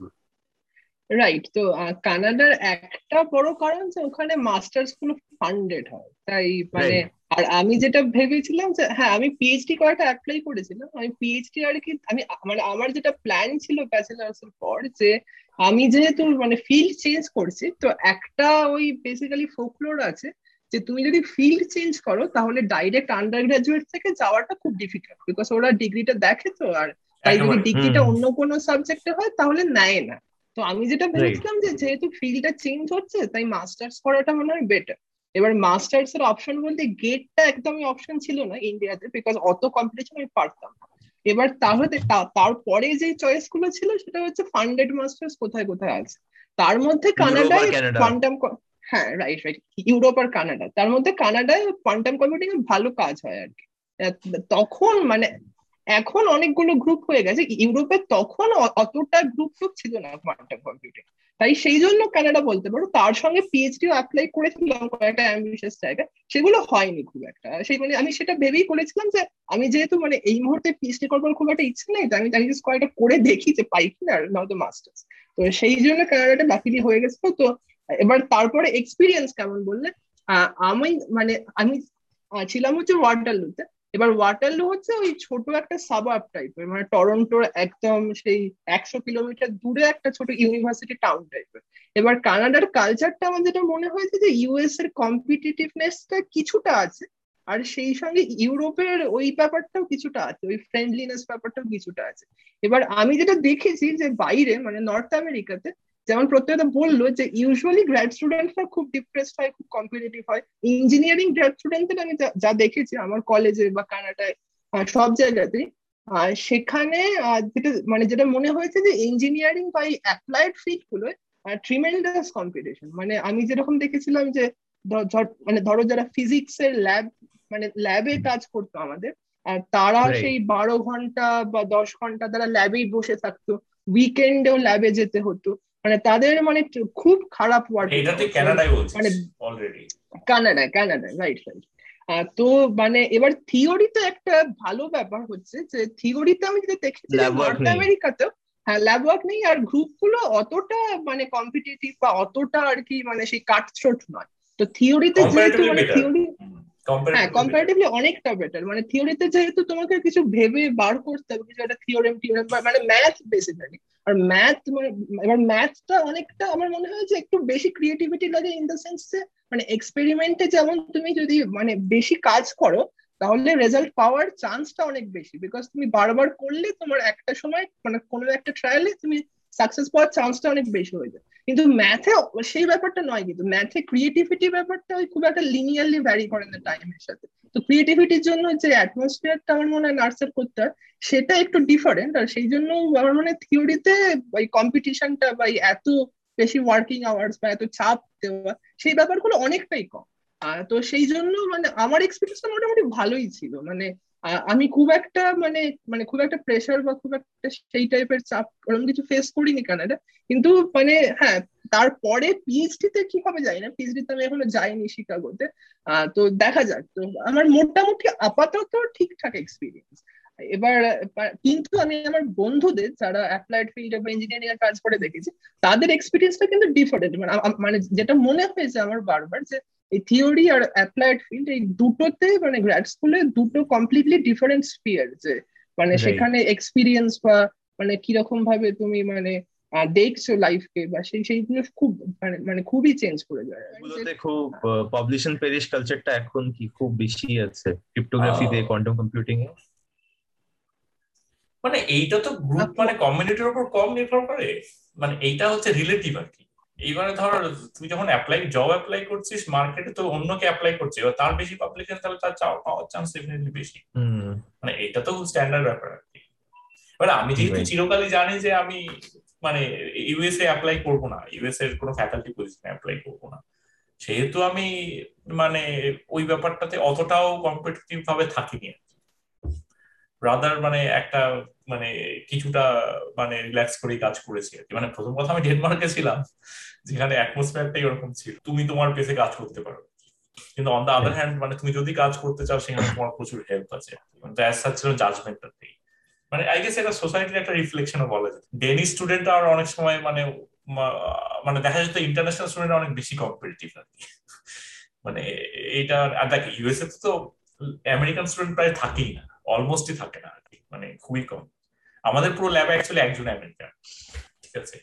right তো কানাডার একটা বড় কারণ যে ওখানে মাস্টার্সগুলো ফান্ডেড হয়। তাই মানে আর আমি যেটা ভেবেছিলাম যে হ্যাঁ আমি পিএইচডি করাটা অ্যাপ্লাই করেছিলাম। আমি পিএইচডি আর কি আমি মানে আমার যেটা প্ল্যান ছিল ব্যাচেলার্স এর পর যে আমি যেহেতু মানে ফিল্ড চেঞ্জ করছি তো একটা ওই বেসিক্যালি ফোকলোর আছে যে তুমি যদি ফিল্ড চেঞ্জ করো তাহলে ডাইরেক্ট আন্ডার গ্রাজুয়েট থেকে যাওয়াটা খুব ডিফিকাল্ট বিকজ ওরা ডিগ্রিটা দেখে তো আর তাই যদি ডিগ্রিটা অন্য কোনো সাবজেক্টে হয় তাহলে নেয় না। তো আমি যেটা ভেবেছিলাম যে যেহেতু ফিল্ডটা চেঞ্জ হচ্ছে তাই মাস্টার্স করাটা মনে হয় বেটার এবার মাস্টার্স এর অপশন বলতে গেটটা একদমই অপশন ছিল না ইন্ডিয়াতে বিকজ অত কম্পিটিশন আমি পারতাম এবার তাহলে তারপরে যে চয়েসগুলো ছিল সেটা হচ্ছে ফান্ডেড মাস্টার্স কোথায় কোথায় আছে? তার মধ্যে কানাডায় কোয়ান্টাম হ্যাঁ রাইট রাইট ইউরোপ আর কানাডা। তার মধ্যে কানাডায় কোয়ান্টাম কম্পিউটিং ভালো কাজ হয় আর কি। তখন মানে এখন অনেকগুলো গ্রুপ হয়ে গেছে। ইউরোপে তখন অতটা গ্রুপ টুপ ছিল না কোয়ান্টাম কম্পিউটিং তাই সেই জন্য কানাডা বলতে পারো, তার সঙ্গে পিএইচডিও অ্যাপ্লাই করেছিলাম কয়েকটা অ্যাম্বিশিয়াস জায়গায় সেগুলো হয়নি খুব একটা। সেই মানে আমি সেটা ভেবেই করেছিলাম যে, আমি যেহেতু মানে এই মুহূর্তে পিএইচডি করবার খুব একটা ইচ্ছে নেই আমি আমি জাস্ট কয়েকটা করে দেখি যে পাই কিনা আর নাও তো মাস্টার্স তো সেই জন্য কানাডাটা বাকিলি হয়ে গেছে। তো এবার তারপরে এক্সপিরিয়েন্স কেমন বললে? আমি মানে আমি ছিলাম হচ্ছে ওয়াটারলুতে এবার ওয়াটারলু হচ্ছে ওই ছোট একটা সাবাব টাইপের মানে টরন্টোর একদম সেই একশো কিলোমিটার দূরে একটা ছোট ইউনিভার্সিটি টাউন টাইপের এবার কানাডার কালচারটা আমার যেটা মনে হয়েছে যে ইউএস এর কম্পিটিটিভনেসটা কিছুটা আছে, আর সেই সঙ্গে ইউরোপের ওই ব্যাপারটাও কিছুটা আছে, ওই ফ্রেন্ডলিনেস ব্যাপারটাও কিছুটা আছে। এবার আমি যেটা দেখেছি যে বাইরে মানে নর্থ আমেরিকাতে যেমন প্রত্যেকটা বলল যে ইউজুয়ালি গ্র্যাড স্টুডেন্টরা খুব ডিপ্রেসড হয় খুব কম্পিটিটিভ হয়। ইঞ্জিনিয়ারিং গ্র্যাড স্টুডেন্টদের আমি যা দেখেছি আমার কলেজে বা কানাডায় সব জায়গাতেই সেখানে যেটা মানে যেটা মনে হয়েছে যে ইঞ্জিনিয়ারিং বা অ্যাপ্লাইড ফিল্ডগুলো ট্রিমেন্ডাস কম্পিটিশন মানে আমি যেরকম দেখেছিলাম যে মানে ধরো যারা ফিজিক্স এর ল্যাব মানে ল্যাবে কাজ করতো আমাদের আর তারা সেই বারো ঘণ্টা বা দশ ঘণ্টা তারা ল্যাবেই বসে থাকতো। উইকেন্ডেও ল্যাবে যেতে হতো। মানে তাদের মানে খুব খারাপ ওয়ার্ড এটা তুই কানাডায় বলছিস মানে অলরেডি কানাডায় কানাডায় রাইট রাইট তো মানে এবার থিওরিতে একটা ভালো ব্যাপার হচ্ছে যে থিওরিতে আমি যেটা দেখেছি নর্থ আমেরিকাতেও হ্যাঁ ল্যাব ওয়ার্ক নেই আর গ্রুপগুলো অতটা মানে কম্পিটিটিভ বা অতটা আর কি মানে সেই কাটছট নয়। তো থিওরিতে যেহেতু মানে থিওরি হ্যাঁ কম্পারেটিভলি অনেকটা বেটার মানে থিওরিতে যেহেতু তোমাকে কিছু ভেবে বার করতে হবে কিছু একটা থিওরেম টিওরেম মানে ম্যাথ বেসিক্যালি আর ম্যাথ মানে এবার ম্যাথটা অনেকটা আমার মনে হয় যে একটু বেশি ক্রিয়েটিভিটি লাগে ইন দ্য সেন্স যে মানে এক্সপেরিমেন্টে যেমন তুমি যদি মানে বেশি কাজ করো, তাহলে রেজাল্ট পাওয়ার চান্সটা অনেক বেশি বিকজ তুমি বারবার করলে তোমার একটা সময় মানে কোনো একটা ট্রায়ালে তুমি সাকসেস পাওয়ার চান্সটা অনেক বেশি হয়ে যায়। কিন্তু ম্যাথে সেই ব্যাপারটা নয় কিন্তু ম্যাথে ক্রিয়েটিভিটি ব্যাপারটা খুব একটা লিনিয়ারলি ভ্যারি করে না টাইমের সাথে। তো ক্রিয়েটিভিটির জন্য যে অ্যাটমসফিয়ারটা আমার মনে হয় নার্সার করতে হয়, সেটা একটু ডিফারেন্ট আর সেই জন্য আমার মনে হয় থিওরিতে ওই কম্পিটিশনটা বা এত বেশি ওয়ার্কিং আওয়ার্স বা এত চাপ দেওয়া, সেই ব্যাপারগুলো অনেকটাই কম। তো সেই জন্য মানে আমার এক্সপিরিয়েন্সটা মোটামুটি ভালোই ছিল। মানে আমি খুব একটা মানে মানে খুব একটা প্রেশার বা খুব একটা সেই টাইপের চাপ ওরকম কিছু ফেস করিনি কানাডা। কিন্তু মানে হ্যাঁ তারপরে পিএইচডি তে কি হবে জানি না। পিএইচডি তে আমি এখনও যাইনি শিকাগোতে। তো দেখা যাক। তো আমার মোটামুটি আপাতত ঠিকঠাক এক্সপিরিয়েন্স এবার কিন্তু আমি আমার বন্ধুদের যারা অ্যাপ্লাইড ফিল্ডে বা ইঞ্জিনিয়ারিং এর কাজ করে দেখেছি তাদের এক্সপিরিয়েন্সটা কিন্তু ডিফারেন্ট মানে মানে যেটা মনে হয়েছে আমার বারবার যে এই থিওরি আর অ্যাপ্লাইড ফিল্ড এই দুটোতে মানে গ্র্যাড স্কুলে দুটো কমপ্লিটলি ডিফারেন্ট স্পিয়ার যে মানে সেখানে এক্সপিরিয়েন্স বা মানে কীরকম ভাবে তুমি মানে দেখছ লাইফকে বা সেই সেইগুলো খুব মানে মানে খুবই চেঞ্জ করে যায়। এগুলোতে খুব পাবলিশন পেরিশ কালচারটা এখন কি খুব বেশি আছে ক্রিপ্টোগ্রাফিতে কোয়ান্টাম কম্পিউটিং এ? মানে এইটা তো গ্রুপ মানে কমিউনিটির উপর কম নির্ভর করে। মানে এইটা হচ্ছে রিলেটিভ আর কি। এইবারে ধর তুই যখন অ্যাপ্লাই জব অ্যাপ্লাই করছিস মার্কেটে তো অন্যকে অ্যাপ্লাই করছে। এবার তার বেশি পাবলিকেশন তাহলে তার চাওয়া পাওয়ার চান্স ডেফিনেটলি বেশি। মানে এটা তো স্ট্যান্ডার্ড ব্যাপার আর কি। এবার আমি যেহেতু চিরকালই জানি যে আমি মানে ইউএসএ অ্যাপ্লাই করব না ইউএসএ এর কোনো ফ্যাকাল্টি পজিশনে অ্যাপ্লাই করব না। সেহেতু আমি মানে ওই ব্যাপারটাতে অতটাও কম্পিটিটিভ ভাবে থাকিনি রাদার মানে একটা মানে কিছুটা মানে রিল্যাক্স করেই কাজ করেছি আর কি। মানে প্রথম কথা আমি ডেনমার্কে ছিলাম যেখানে অ্যাটমসফিয়ারটাই ওরকম ছিল। তুমি তোমার পেসে কাজ করতে পারো। কিন্তু অন দ্য আদার হ্যান্ড মানে তুমি যদি কাজ করতে চাও সেখানে তোমার প্রচুর হেল্প আছে। অ্যাজ সাচ ছিল জাজমেন্টটা নেই। মানে আই গেস এটা সোসাইটির একটা রিফ্লেকশনও বলা যায় ডেনি স্টুডেন্ট আর অনেক সময় মানে মানে দেখা যেত ইন্টারন্যাশনাল স্টুডেন্ট অনেক বেশি কম্পিটিটিভ আর কি। মানে এইটা আর দেখ ইউএসএ তো আমেরিকান স্টুডেন্ট প্রায় থাকেই না। অলমোস্টই থাকে না আর কি মানে খুবই কম। আমাদের পুরো ল্যাবে অ্যাকচুয়ালি একজন আমেরিকান ঠিক আছে?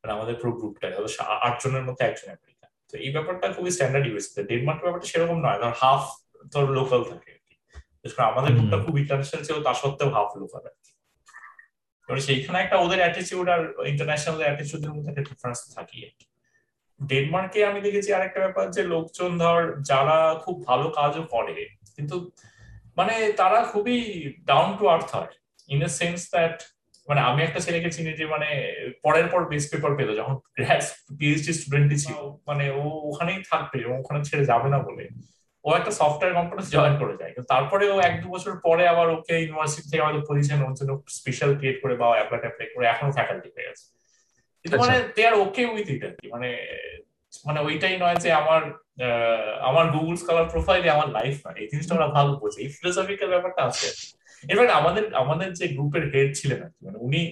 মানে আমাদের পুরো গ্রুপটা আট জনের মধ্যে একজন আমেরিকান তো এই ব্যাপারটা খুবই স্ট্যান্ডার্ড ইউএসএ ডেনমার্ক ব্যাপারটা সেরকম নয় ধর হাফ তোর লোকাল থাকে আমাদের গ্রুপটা খুব ইন্টারন্যাশনাল ছিল তা সত্ত্বেও হাফ লোকাল আর কি। সেইখানে একটা ওদের অ্যাটিচিউড আর ইন্টারন্যাশনাল অ্যাটিচিউডের মধ্যে একটা ডিফারেন্স থাকি ডেনমার্কে আমি দেখেছি আরেকটা ব্যাপার যে লোকজন ধর যারা খুব ভালো কাজও করে কিন্তু মানে তারা খুবই ডাউন টু আর্থ হয় ইন এ সেন্স দ্যাট মানে আমি একটা ছেলেকে চিনি যে মানে পরের পর বেস পেপার পেল যখন পিএইচডি স্টুডেন্টই ছিল। মানে ও ওখানেই থাকবে এবং ওখানে ছেড়ে যাবে না বলে। ও একটা সফটওয়্যার কোম্পানি জয়েন করে যায়। কিন্তু তারপরে ও এক দু বছর পরে আবার ওকে ইউনিভার্সিটি থেকে আমাদের পজিশন ওর জন্য স্পেশাল ক্রিয়েট করে বা অ্যাপ্লাই অ্যাপ্লাই করে এখনও ফ্যাকাল্টি হয়ে গেছে। কিন্তু মানে দে আর ওকে উইথ ইট আর কি। মানে মানে ওইটাই নয় যে আমার আমার গুগল স্কলার প্রোফাইলে আমার লাইফ নয়। এই জিনিসটা আমরা ভালো বোঝে। এই ফিলোসফিক্যাল ব্যাপারটা আছে। ইনফ্যাক্ট আমাদের আমাদের যে গ্রুপের হেড ছিলেন আর কি মানে উনি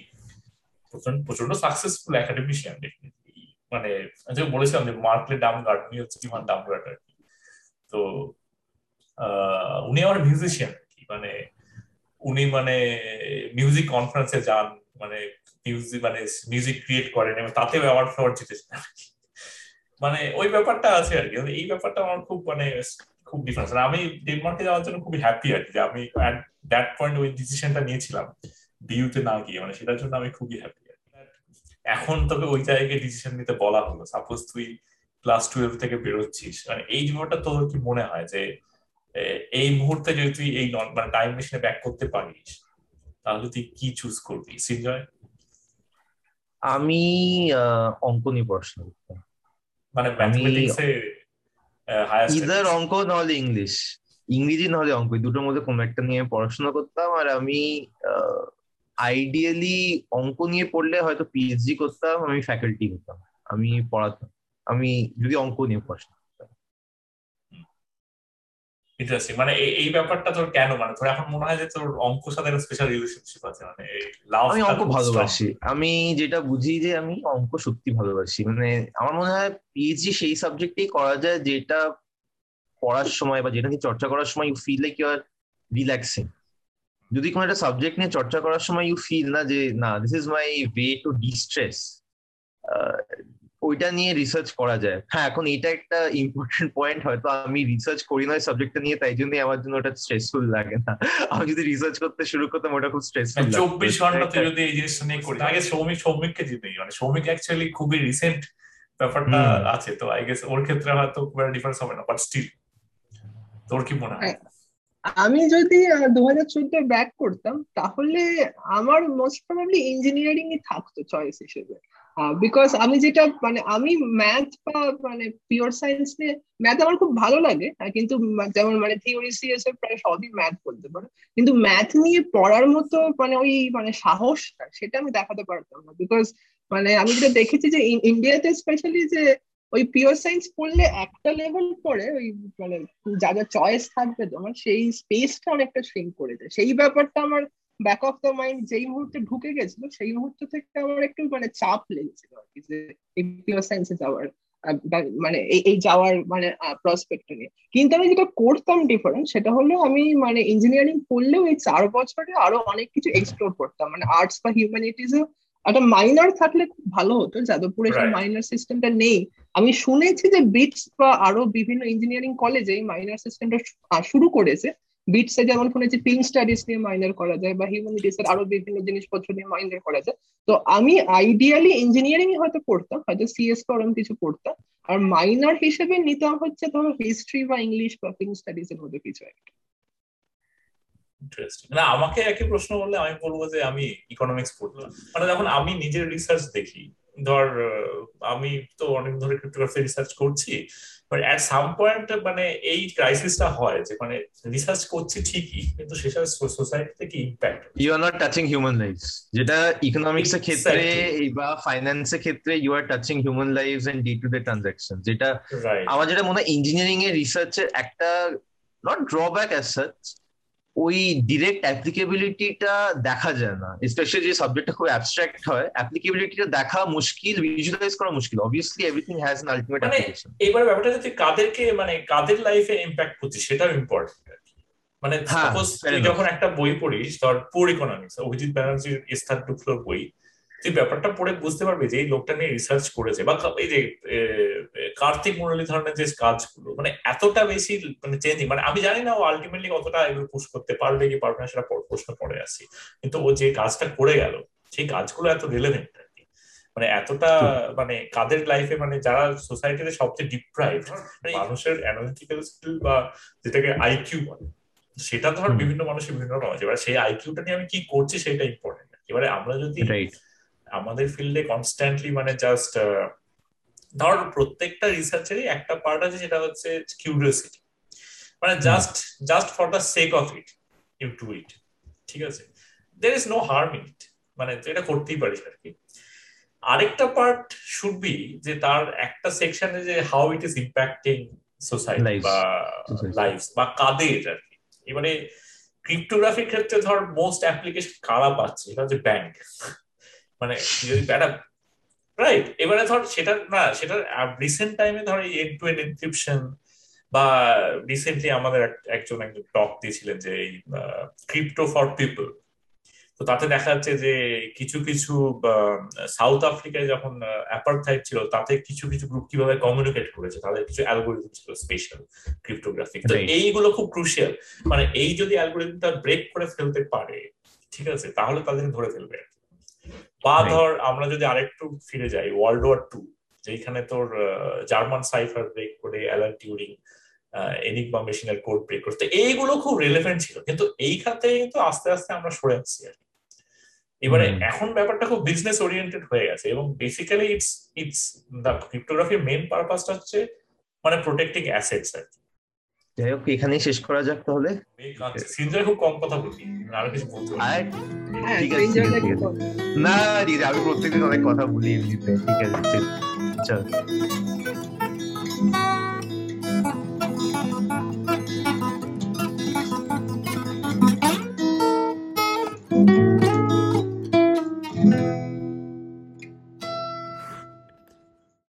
প্রচণ্ড প্রচণ্ড সাকসেসফুল একাডেমিশিয়ান মানে যে বলেছিলাম যে মার্কলে ডাম গার্ড উনি হচ্ছে কিমান ডাম গার্ড আর কি। তো উনি আমার মিউজিশিয়ান কি। মানে উনি মানে মিউজিক কনফারেন্সে যান মানে মিউজিক মানে মিউজিক ক্রিয়েট করেন এবং তাতেও অ্যাওয়ার্ড ফ্লাওয়ার্ড জিতেছেন মানে ওই ব্যাপারটা আছে আর কি। এই ব্যাপারটা আমার খুব মানে খুব ডিফারেন্স আমি ডেনমার্কে যাওয়ার জন্য খুবই হ্যাপি আর কি যে আমি দ্যাট পয়েন্ট ওই ডিসিশনটা নিয়েছিলাম বিউতে না গিয়ে। মানে সেটার জন্য আমি খুবই হ্যাপি এখন তোকে ওই জায়গায় ডিসিশন নিতে বলা হলো। সাপোজ তুই ক্লাস টুয়েলভ থেকে বেরোচ্ছিস। মানে এই জীবনটা তোর কি মনে হয় যে এই মুহূর্তে যদি তুই এই মানে টাইম মেশিনে ব্যাক করতে পারিস, তাহলে তুই কি চুজ করবি? সিনজয়? আমি অঙ্ক নিয়ে পড়াশোনা করতাম। মানে ম্যাথমেটিক্সে ইদার অঙ্ক নাহলে ইংলিশ ইংরেজি নাহলে অঙ্ক। দুটোর মধ্যে কোনো একটা নিয়ে পড়াশোনা করতাম আর আমি আইডিয়ালি অঙ্ক নিয়ে পড়লে হয়তো পিএইচডি করতাম আমি ফ্যাকাল্টি হতাম। আমি পড়াতাম। আমি যদি অঙ্ক নিয়ে পড়াশোনা ইন্টারেস্টিং মানে এই ব্যাপারটা তোর কেন? মানে তোর এখন মনে হয় যে তোর অঙ্ক সাথে একটা স্পেশাল রিলেশনশিপ আছে মানে আমি অঙ্ক ভালোবাসি। আমি যেটা বুঝি যে আমি অঙ্ক সত্যি ভালোবাসি। মানে আমার মনে হয় পিএইচডি সেই সাবজেক্টেই করা যায় যেটা পড়ার সময় বা যেটা নিয়ে চর্চা করার সময় you feel like you are relaxing যদি কোনো একটা সাবজেক্ট নিয়ে চর্চা করার সময় ইউ ফিল না যে না this is my way to distress ওইটা নিয়ে রিসার্চ করা যায়। হ্যাঁ এখন এটা একটা ইম্পর্টেন্ট পয়েন্ট হয়তো আমি রিসার্চ করি না সাবজেক্টটা নিয়ে তাই জন্যই আমার জন্য ওটা স্ট্রেসফুল লাগে না। আমি যদি রিসার্চ করতে শুরু করতাম ওটা খুব স্ট্রেসফুল মানে চব্বিশ ঘণ্টা তুই যদি এই জিনিসটা নিয়ে করিস আগে সৌমিক সৌমিককে জিতেই মানে সৌমিক অ্যাকচুয়ালি খুবই রিসেন্ট ব্যাপারটা আছে তো আই গেস ওর ক্ষেত্রে হয়তো খুব একটা ডিফারেন্স হবে না বাট স্টিল তোর কি মনে হয়? আমি যদি দু হাজার চোদ্দ ব্যাক করতাম তাহলে আমার মোস্ট প্রবাবলি ইঞ্জিনিয়ারিং ই থাকতো চয়েস হিসেবে। বিকজ আমি যেটা মানে আমি ম্যাথ বা মানে পিওর সায়েন্স নিয়ে ম্যাথ আমার খুব ভালো লাগে কিন্তু যেমন মানে থিওরি সিএস এর প্রায় সবই ম্যাথ বলতে পারো। কিন্তু ম্যাথ নিয়ে পড়ার মতো মানে ওই মানে সাহসটা, সেটা আমি দেখাতে পারতাম না। বিকজ মানে আমি যেটা দেখেছি যে ইন্ডিয়াতে স্পেশালি যে, ওই পিওর সায়েন্স পড়লে একটা লেভেল পরে ওই মানে যা যা চয়েস থাকবে তোমার, সেই স্পেসটা অনেকটা শ্রিঙ্ক করে দেয়। সেই ব্যাপারটা আমার ব্যাক অফ দ্য মাইন্ড যেই মুহূর্তে ঢুকে গেছিল সেই মুহূর্ত থেকে আমার একটু মানে চাপ লেগেছিল আর কি যে পিওর সায়েন্সে যাওয়ার মানে এই যাওয়ার মানে প্রসপেক্ট নিয়ে। কিন্তু আমি যেটা করতাম ডিফারেন্ট সেটা হলো আমি মানে ইঞ্জিনিয়ারিং পড়লেও এই চার বছরে আরও অনেক কিছু এক্সপ্লোর করতাম। মানে আর্টস বা হিউম্যানিটিস একটা মাইনার থাকলে খুব ভালো হতো যাদবপুরে সেই মাইনার সিস্টেমটা নেই। আমি শুনেছি যে বিটস বা আরও বিভিন্ন ইঞ্জিনিয়ারিং কলেজে এই মাইনার সিস্টেমটা শুরু করেছে। বিটসে যেমন শুনেছি ফিল্ম স্টাডিজ নিয়ে মাইনার করা যায় বা হিউম্যানিটিস এর আরও বিভিন্ন জিনিসপত্র নিয়ে মাইনার করা যায়। তো আমি আইডিয়ালি ইঞ্জিনিয়ারিং হয়তো পড়তাম, হয়তো সিএস করম কিছু পড়তাম। আর মাইনার হিসেবে নিতাম হচ্ছে ধরো হিস্ট্রি বা ইংলিশ বা ফিল্ম স্টাডিজ এর মধ্যে কিছু একটা। ইন্টারেস্টিং না, আমাকে একই প্রশ্ন বললে আমি বলব যে আমি ইকোনমিক্স পড়তাম। মানে যখন আমি নিজের রিসার্চ দেখি, ধর আমি তো অনেক ধরে ক্রিপ্টোগ্রাফি রিসার্চ করছি বাট অ্যাট সাম পয়েন্ট মানে এই ক্রাইসিসটা হয় যে মানে রিসার্চ করছি ঠিকই কিন্তু সেসব সোসাইটিতে কি impact you are not touching human life যেটা ইকোনমিক্স এর ক্ষেত্রে বা ফাইন্যান্স এর ক্ষেত্রে you are touching human life and day to day transaction যেটা আমার যেটা মনে হয় ইঞ্জিনিয়ারিং এর রিসার্চের একটা নট ড্রব্যাক অ্যাজ সাচ ওই ডিরেক্ট অ্যাপ্লিকেবিলিটিটা দেখা যায় না। স্পেশালি যে সাবজেক্টটা খুব অ্যাবস্ট্রাক্ট হয় অ্যাপ্লিকেবিলিটিটা দেখা মুশকিল ভিজুয়ালাইজ করা মুশকিল। Obviously everything has an ultimate application এবার ব্যাপারটা হচ্ছে কাদেরকে মানে কাদের লাইফে ইমপ্যাক্ট করছে সেটাও ইম্পর্টেন্ট মানে সাপোজ হ্যাঁ, তুই যখন একটা বই পড়িস ধর পুর ইকোনমিক্স অভিজিৎ ব্যানার্জির স্থান ফ্লোর বই তুই ব্যাপারটা পড়ে বুঝতে পারবি যে এই লোকটা নিয়ে রিসার্চ করেছে বা এই যে কার্তিক মুরলী ধরনের যে কাজগুলো মানে এতটা বেশি মানে চেঞ্জিং মানে আমি জানি না ও আলটিমেটলি কতটা এগুলো পুশ করতে পারবে কি পারবে না সেটা প্রশ্ন পড়ে আসি। কিন্তু ও যে কাজটা করে গেল সেই কাজগুলো এত রিলেভেন্ট মানে এতটা মানে কাদের লাইফে মানে যারা সোসাইটিতে সবচেয়ে ডিপ্রাইভ মানে মানুষের অ্যানালিটিক্যাল স্কিল বা যেটাকে আইকিউ বলে সেটা ধর বিভিন্ন মানুষের বিভিন্ন রকম আছে এবার সেই আইকিউটা নিয়ে আমি কি করছি সেটা ইম্পর্টেন্ট এবারে আমরা যদি আমাদের ফিল্ডে কনস্ট্যান্টলি মানে জাস্ট ধর প্রত্যেকটা রিসার্চেরই একটা পার্ট আছে সেটা হচ্ছে কিউরিয়াসিটি মানে just just for the sake of it you do it ঠিক আছে? There is no harm in it মানে এটা করতেই পারিস আর কি। আরেকটা পার্ট শুড বি যে তার একটা সেকশনে যে how it is impacting society বা লাইফ বা কাদের আর কি। এবারে ক্রিপ্টোগ্রাফির ক্ষেত্রে ধর মোস্ট অ্যাপ্লিকেশন কারা পাচ্ছে? এটা হচ্ছে ব্যাংক মানে যদি একটা রাইট এবারে ধর সেটা না সেটা রিসেন্ট টাইমে ধর এই এন্ড টু এন্ড এনক্রিপশন বা রিসেন্টলি আমাদের একজন একজন টক দিয়েছিলেন যে এই ক্রিপ্টো ফর পিপল তো তাতে দেখা যাচ্ছে যে কিছু কিছু সাউথ আফ্রিকায় যখন অ্যাপার্থাইড ছিল তাতে কিছু কিছু গ্রুপ কীভাবে কমিউনিকেট করেছে তাদের কিছু অ্যালগোরিদম ছিল স্পেশাল ক্রিপ্টোগ্রাফিক তো এইগুলো খুব ক্রুশিয়াল মানে এই যদি অ্যালগোরিদমটা ব্রেক করে ফেলতে পারে ঠিক আছে তাহলে তাদের ধরে ফেলবে। বা ধর আমরা যদি আরেকটু ফিরে যাই ওয়ার্ল্ড ওয়ার টু যেখানে তোর জার্মান সাইফার ব্রেক করে অ্যালান টিউরিং এনিগমা মেশিনের কোড ব্রেক করতে এইগুলো খুব রিলেভেন্ট ছিল। কিন্তু এই খাতে কিন্তু আস্তে আস্তে আমরা সরে আসছি আর এবারে এখন ব্যাপারটা খুব বিজনেস ওরিয়েন্টেড হয়ে গেছে এবং বেসিক্যালি ইটস ইটস দ্য ক্রিপ্টোগ্রাফির মেন পারপাসটা হচ্ছে মানে প্রোটেক্টিং অ্যাসেটস আর কি। যাই হোক এখানেই শেষ করা যাক তাহলে। সিনজয় খুব কম কথা বলি আরও কিছু বলতে হ্যাঁ, ঠিক আছে না আমি প্রত্যেকদিন অনেক কথা বলি ঠিক আছে চল।